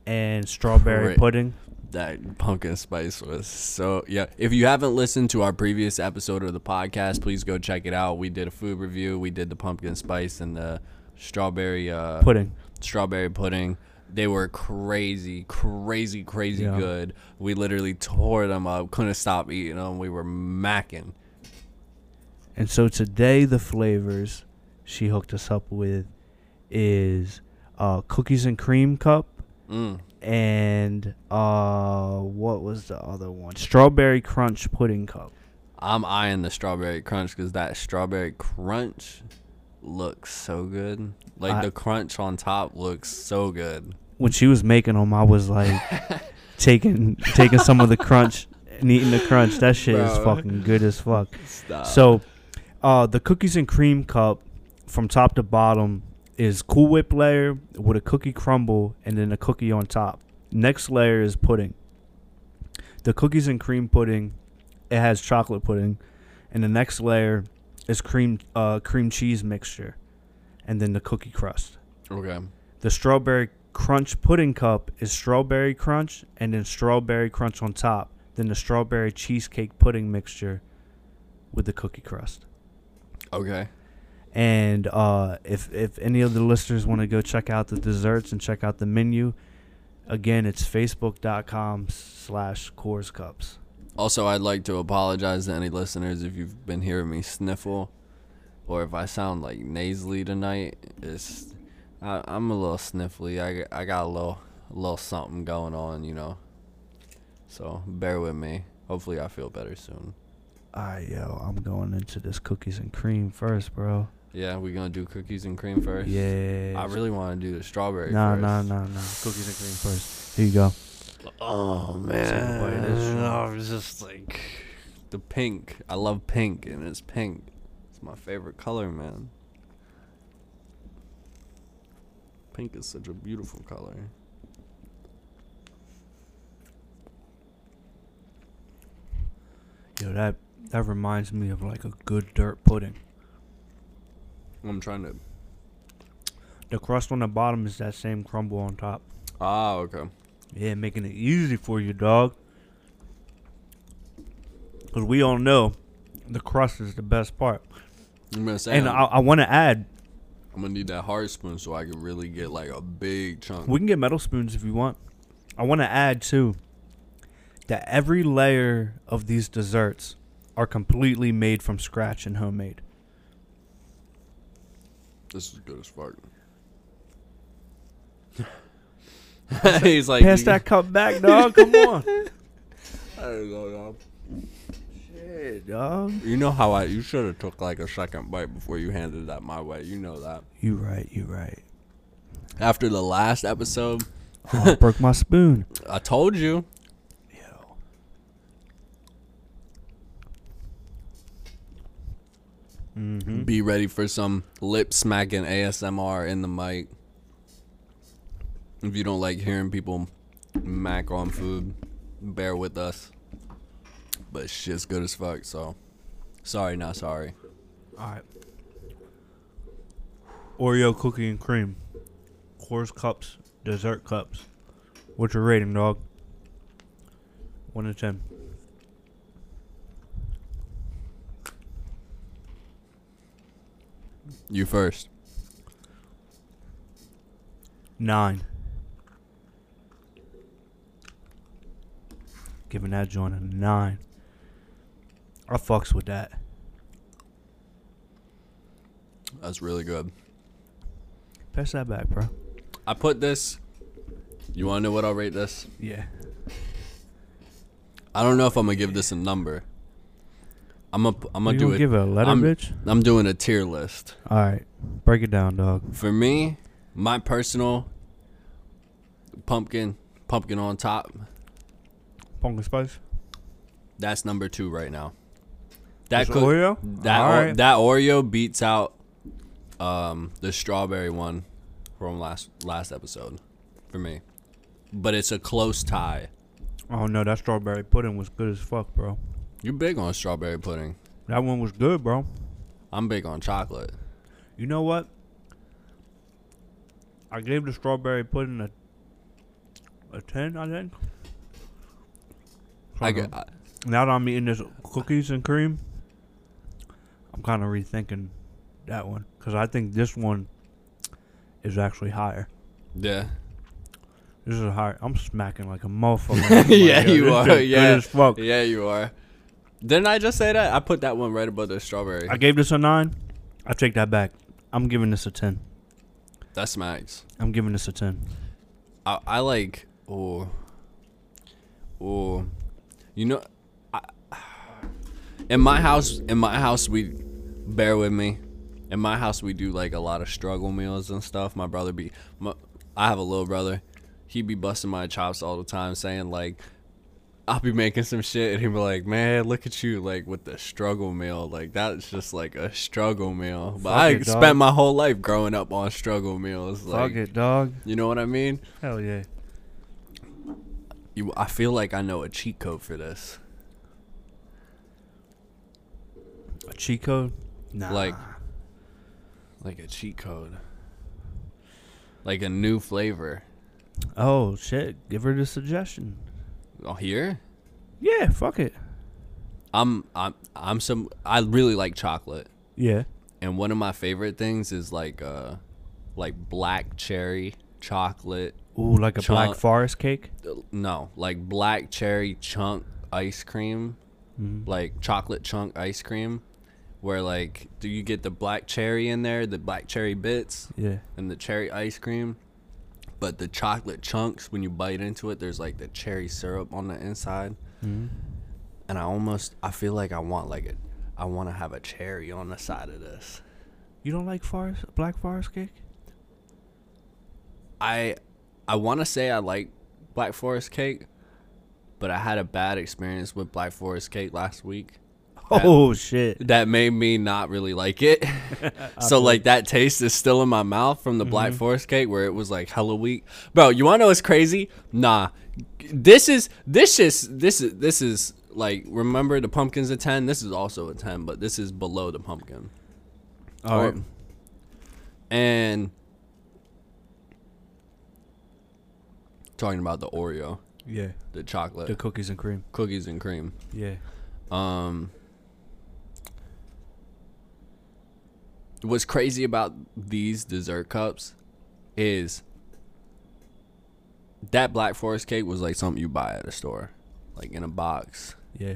and strawberry Correct. pudding. That pumpkin spice was so yeah. If you haven't listened to our previous episode of the podcast, please go check it out. We did a food review. We did the pumpkin spice and the strawberry uh, Pudding. Strawberry pudding. They were crazy, crazy, crazy Yeah. good. We literally tore them up. Couldn't stop eating them. We were macking. And so today, the flavors she hooked us up with is uh, cookies and cream cup Mm. and uh, what was the other one? Strawberry crunch pudding cup. I'm eyeing the strawberry crunch because that strawberry crunch looks so good. Like I- the crunch on top looks so good. When she was making them, I was like taking taking some of the crunch and eating the crunch. That shit is fucking good as fuck. Stop. So, uh, the cookies and cream cup from top to bottom is Cool Whip layer with a cookie crumble and then a cookie on top. Next layer is pudding. The cookies and cream pudding, it has chocolate pudding, and the next layer is cream uh, cream cheese mixture, and then the cookie crust. okay. The strawberry crunch pudding cup is strawberry crunch and then strawberry crunch on top. Then the strawberry cheesecake pudding mixture with the cookie crust. Okay. And uh, if if any of the listeners want to go check out the desserts and check out the menu, again it's facebook.com slash Corr's Cups. Also, I'd like to apologize to any listeners if you've been hearing me sniffle, or if I sound like nasally tonight. It's I, I'm a little sniffly. I, got- I got a little a little something going on, you know. So bear with me. Hopefully, I feel better soon. Alright, yo, I'm going into this cookies and cream first, bro. Yeah, we gonna do cookies and cream first. Yeah. I really want to do the strawberry. Nah, first. nah, nah, nah. Cookies and cream first. Here you go. Oh man, what it is. I was just like the pink. I love pink, and it's pink. It's my favorite color, man. Pink is such a beautiful color. Yo, that that reminds me of like a good dirt pudding. I'm trying to. The crust on the bottom is that same crumble on top. Ah, okay. Yeah, making it easy for you, dog. Cause we all know the crust is the best part. I'm gonna say. And I'm, I, I want to add, I'm gonna need that hard spoon so I can really get like a big chunk. we can get metal spoons if you want. I want to add too that every layer of these desserts are completely made from scratch and homemade. this is good as fuck. He's like, Pass that cup back, dog. Come on. I don't know, dog. Shit, dog. You know how I? You should have took like a second bite before you handed that my way. You know that. You right. You right. After the last episode, Oh, I broke my spoon. I told you. Yo. Mm-hmm. Be ready for some lip smacking ASMR in the mic. If you don't like hearing people mac on food, bear with us. But shit's good as fuck, so sorry, not sorry. All right. Oreo cookie and cream. Corr's cups, dessert cups. What's your rating, dog? One to ten. You first. Nine. Giving that joint a nine. I fucks with that. That's really good. Pass that back, bro. I put this. You want to know what I'll rate this? Yeah. I don't know if I'm gonna give this a number. I'm gonna I'm gonna do it. give it a letter, I'm, bitch? I'm doing a tier list. All right. Break it down, dog. For me, my personal pumpkin, pumpkin on top. Pumpkin spice. That's number two right now. That Just Oreo? That All O- that Oreo beats out um, the strawberry one from last last episode for me, but it's a close tie. Oh no, that strawberry pudding was good as fuck, bro. You're big on strawberry pudding? That one was good, bro. I'm big on chocolate. You know what? I gave the strawberry pudding a a ten, I think. I get. I, now that I'm eating this cookies and cream, I'm kind of rethinking that one because I think this one is actually higher. yeah. This is higher. I'm smacking like a motherfucker. yeah, yo, you are. Yeah. Yeah, you are. Didn't I just say that? I put that one right above the strawberry. I gave this a nine. I take that back. I'm giving this a ten. that smacks. I'm giving this a ten. I, I like. Oh. Oh. You know, I, in my house, in my house, we bear with me. In my house, we do like a lot of struggle meals and stuff. My brother be, my, I have a little brother. He be busting my chops all the time, saying like, I'll be making some shit, and he be like, "Man, look at you, like with the struggle meal. Like that's just like a struggle meal." But Fuck I it, dog. spent my whole life growing up on struggle meals. Like, Fuck it, dog. you know what I mean? Hell yeah. You, I feel like I know a cheat code for this. A cheat code? Nah. Like, like a cheat code. Like a new flavor. oh shit. Give her the suggestion. Oh, here? Yeah. Fuck it. I'm, I'm, I'm some. I really like chocolate, Yeah. and one of my favorite things is like, uh, like black cherry chocolate. Ooh, like a black forest cake. No, like black cherry chunk ice cream, Mhm. like chocolate chunk ice cream, where like, do you get the black cherry in there, the black cherry bits? Yeah. and the cherry ice cream. But the chocolate chunks, when you bite into it, there's like the cherry syrup on the inside. Mhm. And I almost, I feel like I want like a, I want to have a cherry on the side of this. You don't like forest black forest cake? I, I want to say I like Black Forest cake, but I had a bad experience with Black Forest cake last week. Oh, that- Oh shit. That made me not really like it. so like that taste is still in my mouth from the Black mm-hmm. Forest cake where it was like hella weak. Bro, you wanna know what's crazy? Nah. This is this is this is this is like remember the pumpkin's a ten? This is also a ten, but this is below the pumpkin. All right. Or- And talking about the Oreo, Yeah. the chocolate, The cookies and cream. cookies and cream. Yeah. Um, what's crazy about these dessert cups is that Black Forest cake was like something you buy at a store, like in a box, Yeah.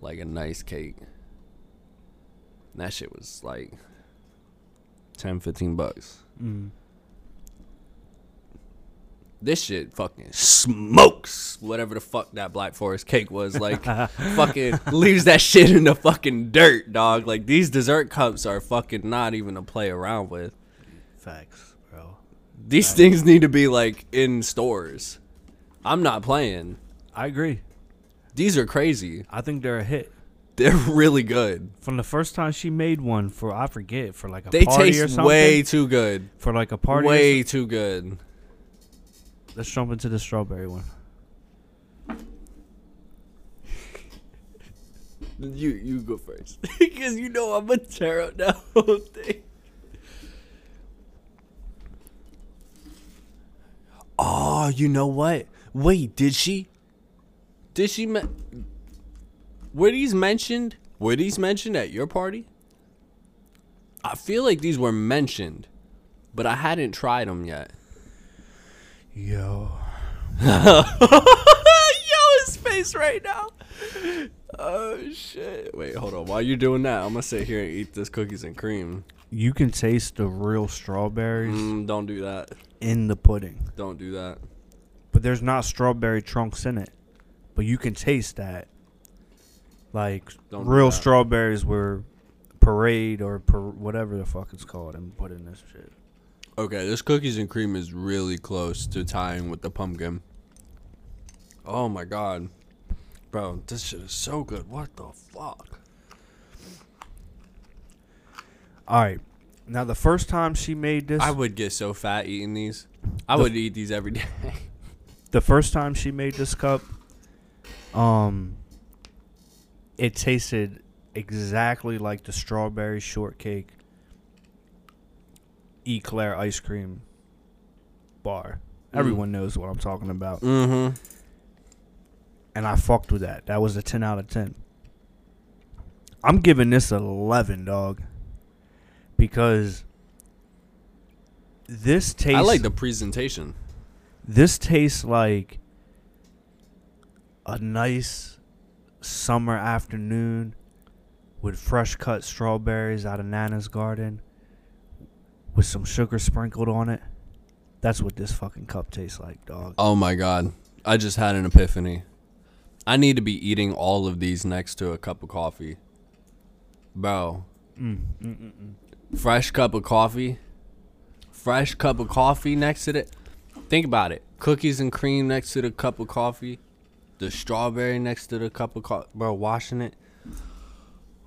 like a nice cake. And that shit was like 10, 15 bucks. Mm. This shit fucking smokes whatever the fuck that Black Forest cake was. Like, fucking leaves that shit in the fucking dirt, dog. Like, these dessert cups are fucking not even to play around with. Facts, bro. These things need to be, like, in stores. I'm not playing. I agree. These are crazy. I think they're a hit. They're really good. From the first time she made one for I forget for like a They party or taste something. way too good. for like a party. or Way too good. Some- Let's jump into the strawberry one. You you go first because you know I'm a tear up that whole thing. Oh, you know what? Wait, did she? Did she? Me- were these mentioned? Were these mentioned at your party? I feel like these were mentioned, but I hadn't tried them yet. Yo. Yo, his face right now. Oh shit! Wait, hold on. While you're doing that, I'm gonna sit here and eat this cookies and cream. You can taste the real strawberries Mm, don't do that. in the pudding. Don't do that. But there's not strawberry trunks in it. But you can taste that. Like Don't do real that. strawberries were parade or par- whatever the fuck it's called and put in this shit. Okay, this cookies and cream is really close to tying with the pumpkin. Oh my god, bro, this shit is so good. What the fuck? All right. Now the first time she made this, I would get so fat eating these. I The- would eat these every day. the first time she made this cup, um, it tasted exactly like the strawberry shortcake eclair ice cream bar. Everyone knows what I'm talking about. Mm-hmm. And I fucked with that. That was a 10 out of 10. I'm giving this 11, dog. Because this tastes I like the presentation. this tastes like a nice summer afternoon with fresh cut strawberries out of Nana's garden with some sugar sprinkled on it. That's what this fucking cup tastes like, dog. Oh my god. I just had an epiphany. I need to be eating all of these next to a cup of coffee. Bro, Mm, mm, mm, mm. fresh cup of coffee. Fresh cup of coffee next to it. Think about it. Cookies and cream next to the cup of coffee. The strawberry next to the cup of coffee. Bro, washing it.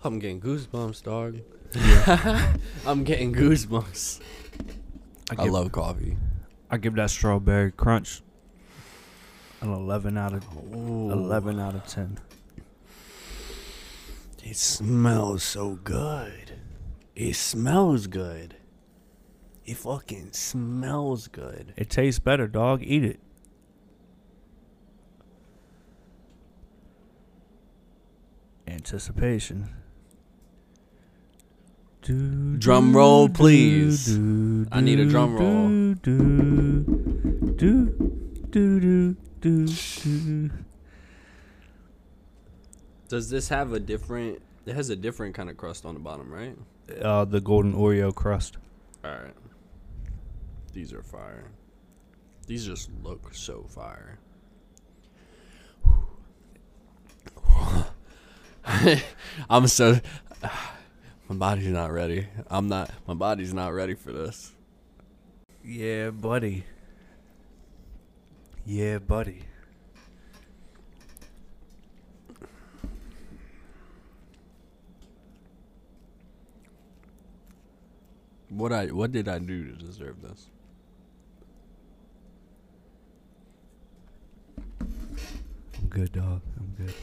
I'm getting goosebumps, dog. I'm getting goosebumps. I, I give, love coffee. I give that strawberry crunch an 11 out of 11 out of 10. It smells so good. It smells good. It fucking smells good. It tastes better, dog. Eat it. Anticipation. Do, Drum roll, please. do, I need a drum roll. Do, do, do, do, do, do. Does this have a different? It has a different kind of crust on the bottom, right? Uh, the golden Oreo crust. All right. These are fire. These just look so fire. I'm so. My body's not ready. I'm not. My body's not ready for this. Yeah, buddy. Yeah, buddy. What I what did I do to deserve this? I'm good, dog. I'm good.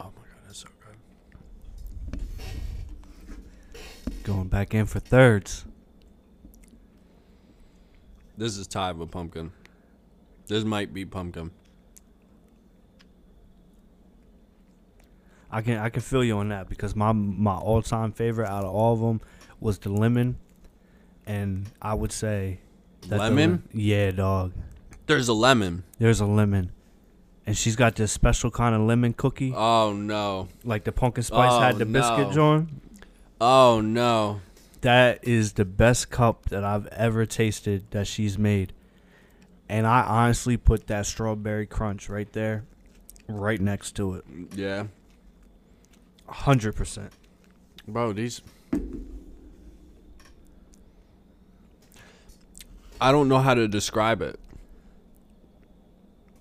Oh my god, that's so good. Going back in for thirds. This is tied with pumpkin. This might be pumpkin. I can I can feel you on that because my my all time favorite out of all of them was the lemon, and I would say that the Lemon? lem- yeah, dog. There's a lemon. There's a lemon, and she's got this special kind of lemon cookie, Oh no. like the pumpkin spice had Oh, the biscuit no. joint. Oh no. That is the best cup that I've ever tasted that she's made. And I honestly put that strawberry crunch right there, right next to it. Yeah. 100%. Bro, these I don't know how to describe it.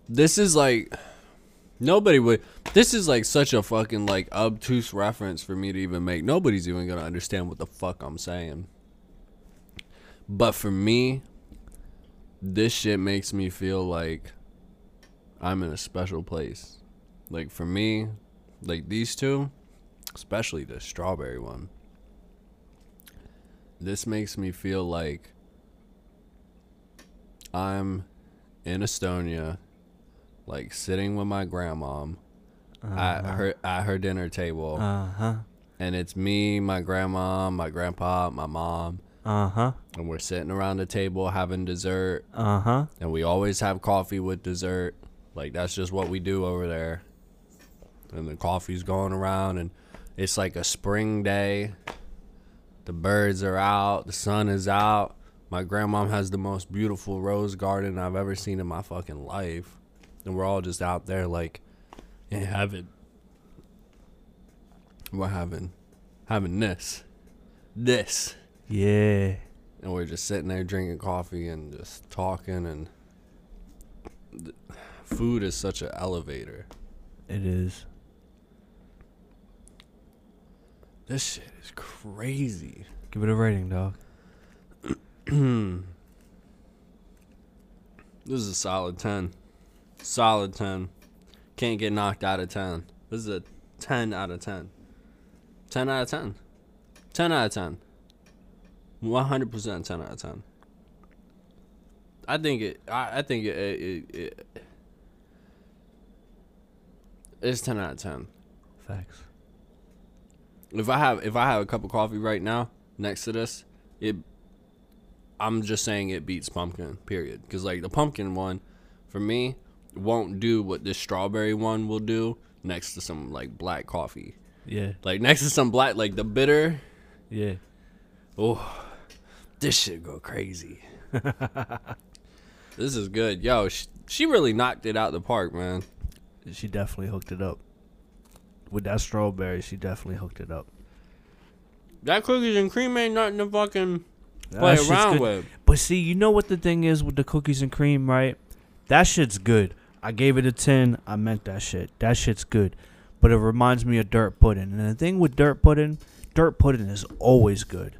This is like nobody would this is like such a fucking like obtuse reference for me to even make. Nobody's even to understand what the fuck I'm saying. But for me, this shit makes me feel like I'm in a special place. Like for me, like these two, especially the strawberry one. This makes me feel like I'm in Estonia, like sitting with my grandma at her at her dinner table, Uh huh. and it's me, my grandma, my grandpa, my mom, Uh huh. and we're sitting around the table having dessert, Uh huh. and we always have coffee with dessert. Like that's just what we do over there. And the coffee's going around and it's like a spring day. The birds are out, the sun is out. My grandmom has the most beautiful rose garden I've ever seen in my fucking life. And we're all just out there like yeah, having we're having having this. This Yeah. and we're just sitting there drinking coffee and just talking and th- food is such an elevator It is. this shit is crazy Give it a rating, dog. this is a solid 10 solid 10 can't get knocked out of 10 this is a 10 out of 10 10 out of 10 10 out of 10. 100% 10 out of 10. I think it I, I think it, it, it, it it's 10 out of 10. Facts. If I have if I have a cup of coffee right now next to this, it I'm just saying it beats pumpkin, period. Cuz like the pumpkin one for me won't do what this strawberry one will do next to some like black coffee. Yeah. Like next to some black like the bitter Yeah. Oh, this shit go crazy. this is good. Yo, she, she really knocked it out the park, man. She definitely hooked it up. With that strawberry, she definitely hooked it up. That cookies and cream ain't nothing to fucking play around good. with. But see, you know what the thing is with the cookies and cream, right? That shit's good. I gave it a 10. I meant that shit. That shit's good. But it reminds me of dirt pudding. And the thing with dirt pudding, dirt pudding is always good.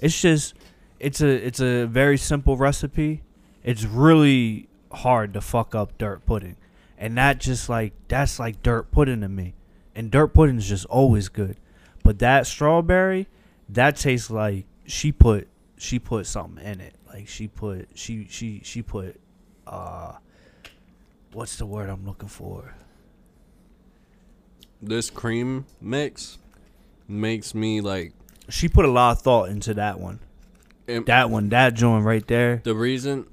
It's just it's a it's a very simple recipe. It's really hard to fuck up dirt pudding. And that just like that's like dirt pudding to me. And dirt pudding is just always good. But that strawberry, that tastes like she put she put something in it. Like she put she she she put uh what's the word I'm looking for? This cream mix makes me like She put a lot of thought into that one. it- That one, that joint right there. the reason.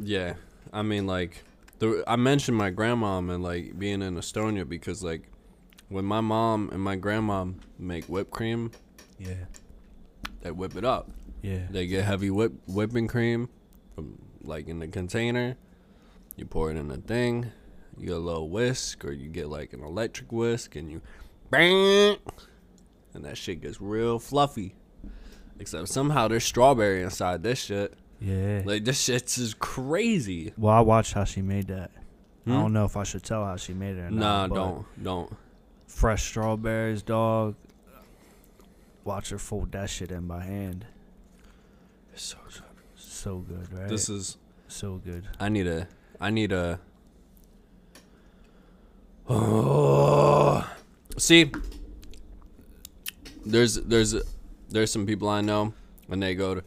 Yeah, I mean like the I mentioned my grandmom and like being in Estonia because like when my mom and my grandma make whipped cream, Yeah. they whip it up. Yeah. They get heavy whip whipping cream from like in the container. You pour it in a thing. You get a little whisk, or you get like an electric whisk, and you bang, and that shit gets real fluffy. Except somehow there's strawberry inside this shit. Yeah. Like this shit's is crazy. Well, I watched how she made that. I Hmm? don't know if I should tell how she made it or Nah, not. but don't, don't. Fresh strawberries, dog. Watch her fold that shit in by hand. It's so good. So good, right? This is. so good. I need a. I need a. Oh, see. There's there's there's some people I know when they go to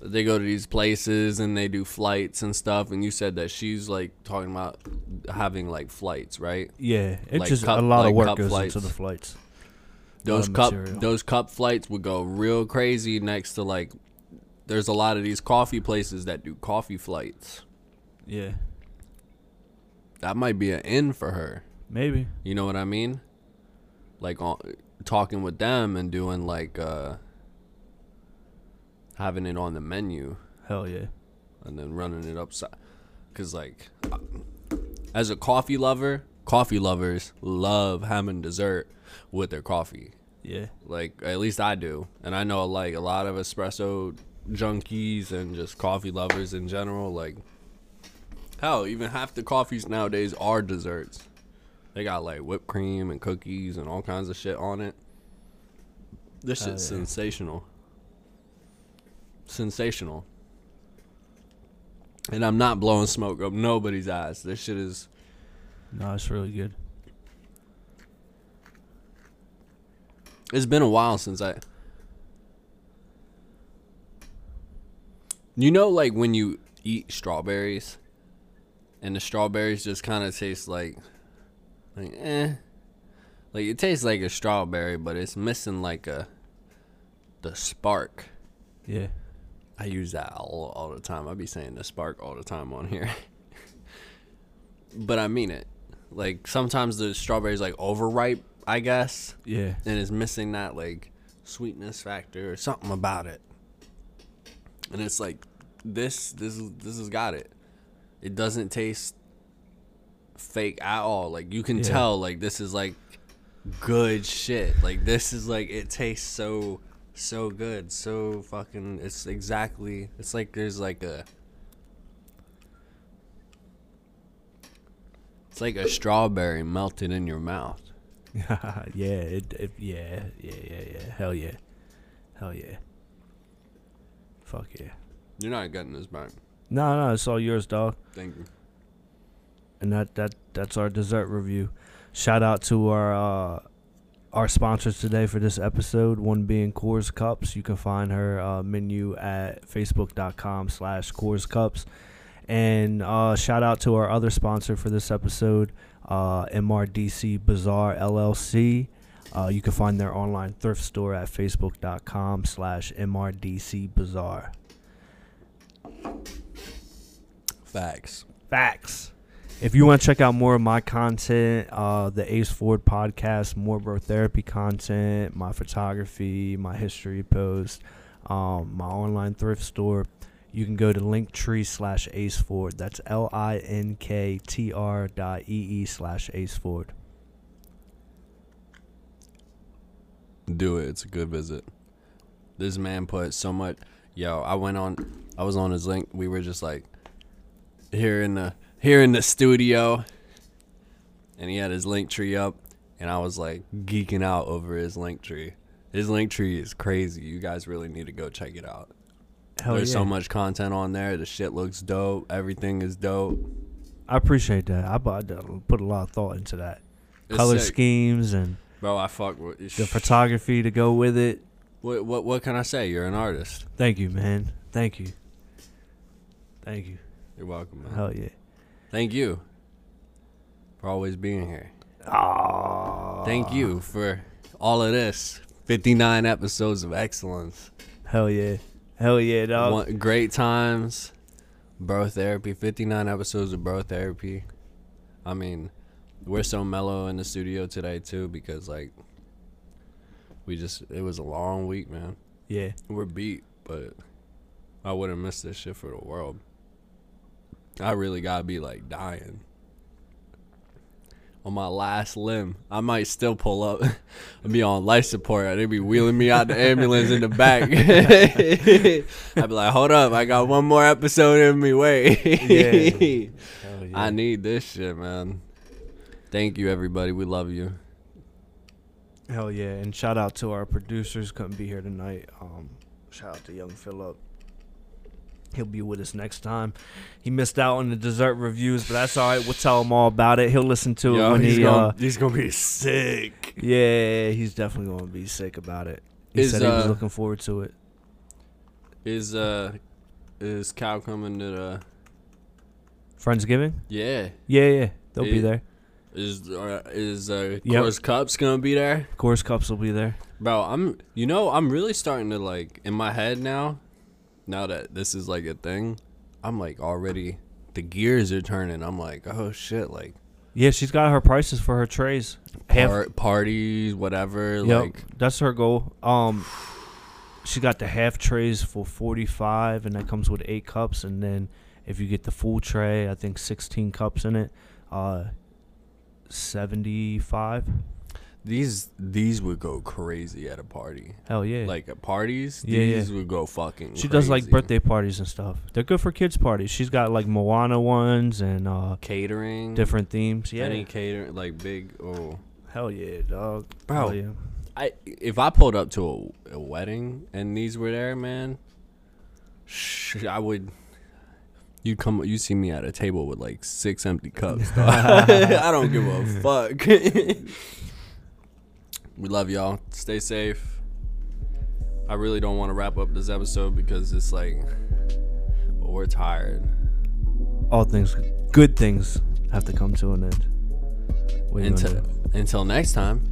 they go to these places and they do flights and stuff and you said that she's like talking about having like flights right Yeah, it's Like just cup- a lot like of work goes flights. into the flights. those cup material. those cup flights would go real crazy next to like there's a lot of these coffee places that do coffee flights Yeah, that might be an in for her maybe. You know what I mean? Like on, talking with them and doing like uh having it on the menu Hell yeah. and then running it upside cuz like uh, as a coffee lover, coffee lovers love having dessert with their coffee. Yeah. Like at least I do. And I know like a lot of espresso junkies and just coffee lovers in general like hell, even half the coffees nowadays are desserts. They got like whipped cream and cookies and all kinds of shit on it. This shit's yeah. sensational. Sensational. And I'm not blowing smoke up nobody's eyes. This shit is No, it's really good. It's been a while since I. You know, like when you eat strawberries, and the strawberries just kind of taste like, like eh, like it tastes like a strawberry, but it's missing like a, the spark. Yeah. I use that all, all the time. I be saying the spark all the time on here. but I mean it. Like sometimes the strawberries like overripe, I guess Yeah. and it's missing that like sweetness factor or something about it. And it's like this this is this has got it. It doesn't taste fake at all. Like you can Yeah. tell like this is like good shit. Like this is like it tastes so so good. So fucking it's exactly it's like there's like a It's like a strawberry melted in your mouth. yeah. It, it. Yeah. Yeah. Yeah. Yeah. Hell yeah. Hell yeah. Fuck yeah. You're not getting this back. No, no, it's all yours, dog. Thank you. And that that that's our dessert review. Shout out to our uh our sponsors today for this episode. One being Corr's Cups. You can find her uh, menu at facebook.com slash Corr's Cups. And uh, shout out to our other sponsor for this episode, uh, MRDC Bazaar LLC. Uh, you can find their online thrift store at facebook.com slash MRDC Bazaar. Facts. Facts. If you want to check out more of my content, uh, the Ace Ford podcast, more bro therapy content, my photography, my history post, um, my online thrift store, you can go to linktree slash Ace Ford. That's L I N K T R dot E E slash Ace Ford. Do it. It's a good visit. This man put so much. Yo, I went on. I was on his link. We were just like here in the here in the studio, and he had his link tree up, and I was like geeking out over his link tree. His link tree is crazy. You guys really need to go check it out. Hell There's yeah. so much content on there. The shit looks dope. Everything is dope. I appreciate that. I put a lot of thought into that. It's Color sick. schemes and bro. I fuck with the photography to go with it. What what what can I say? You're an artist. Thank you, man. Thank you. Thank you. You're welcome, man. Hell yeah. Thank you for always being here. Oh, Thank you for all of this. 59 episodes of excellence. Hell yeah. Hell yeah, dog. One, great times. Bro therapy. 59 episodes of bro therapy. I mean, we're so mellow in the studio today too because like we just it was a long week, man. Yeah. We're beat, but I wouldn't miss this shit for the world. I really gotta be like dying. On my last limb, I might still pull up and be on life support. They'd be wheeling me out the ambulance in the back. I'd be like, "Hold up, I got one more episode in me. Wait, Yeah. Yeah. I need this shit, man." Thank you, everybody. We love you. Hell yeah. And shout out to our producers. Couldn't be here tonight. Um, shout out to Young Philip. He'll be with us next time. He missed out on the dessert reviews, but that's all right. We'll tell him all about it. He'll listen to it Yo, when he's, he. gonna, Uh, he's gonna be sick. yeah, he's definitely going to be sick about it. He Is, said he was uh, looking forward to it. Is uh, is Cal coming to the? Friendsgiving? Yeah. Yeah, yeah. They'll be there. Is uh, is uh, Yep. Corr's Cups gonna be there, Corr's Cups will be there. bro? I'm you know I'm really starting to like in my head now. Now that this is like a thing, I'm like already the gears are turning. I'm like, oh shit, like Yeah, she's got her prices for her trays. Half, parties, whatever. Yep, Like that's her goal. Um, she got the half trays for forty five, and that comes with eight cups. And then if you get the full tray, I think sixteen cups in it. Uh, seventy five. These these would go crazy at a party. Hell yeah! Like at parties, Yeah, yeah. these would go fucking. she does like birthday parties and stuff. They're good for kids parties. She's got like Moana ones and uh catering, different themes. Yeah, any catering like big. Oh, hell yeah, dog. Bro. Hell yeah. I if I pulled up to a, a wedding and these were there, man, sh- I would. You come, you see me at a table with like six empty cups. dog. I don't give a fuck. we love y'all. Stay safe. I really don't want to wrap up this episode because it's like, but we're tired. All things, good things have to come to an end. What are you gonna Until until next time.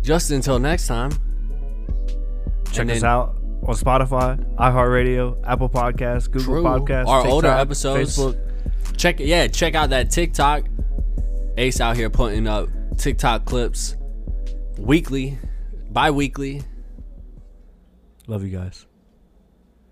Just until next time. Check And us out on Spotify, iHeartRadio, Apple Podcasts, Google True. Podcasts, Our older episodes. Facebook. Check yeah, check out that TikTok. Ace out here putting up TikTok clips weekly, bi-weekly. Love you guys.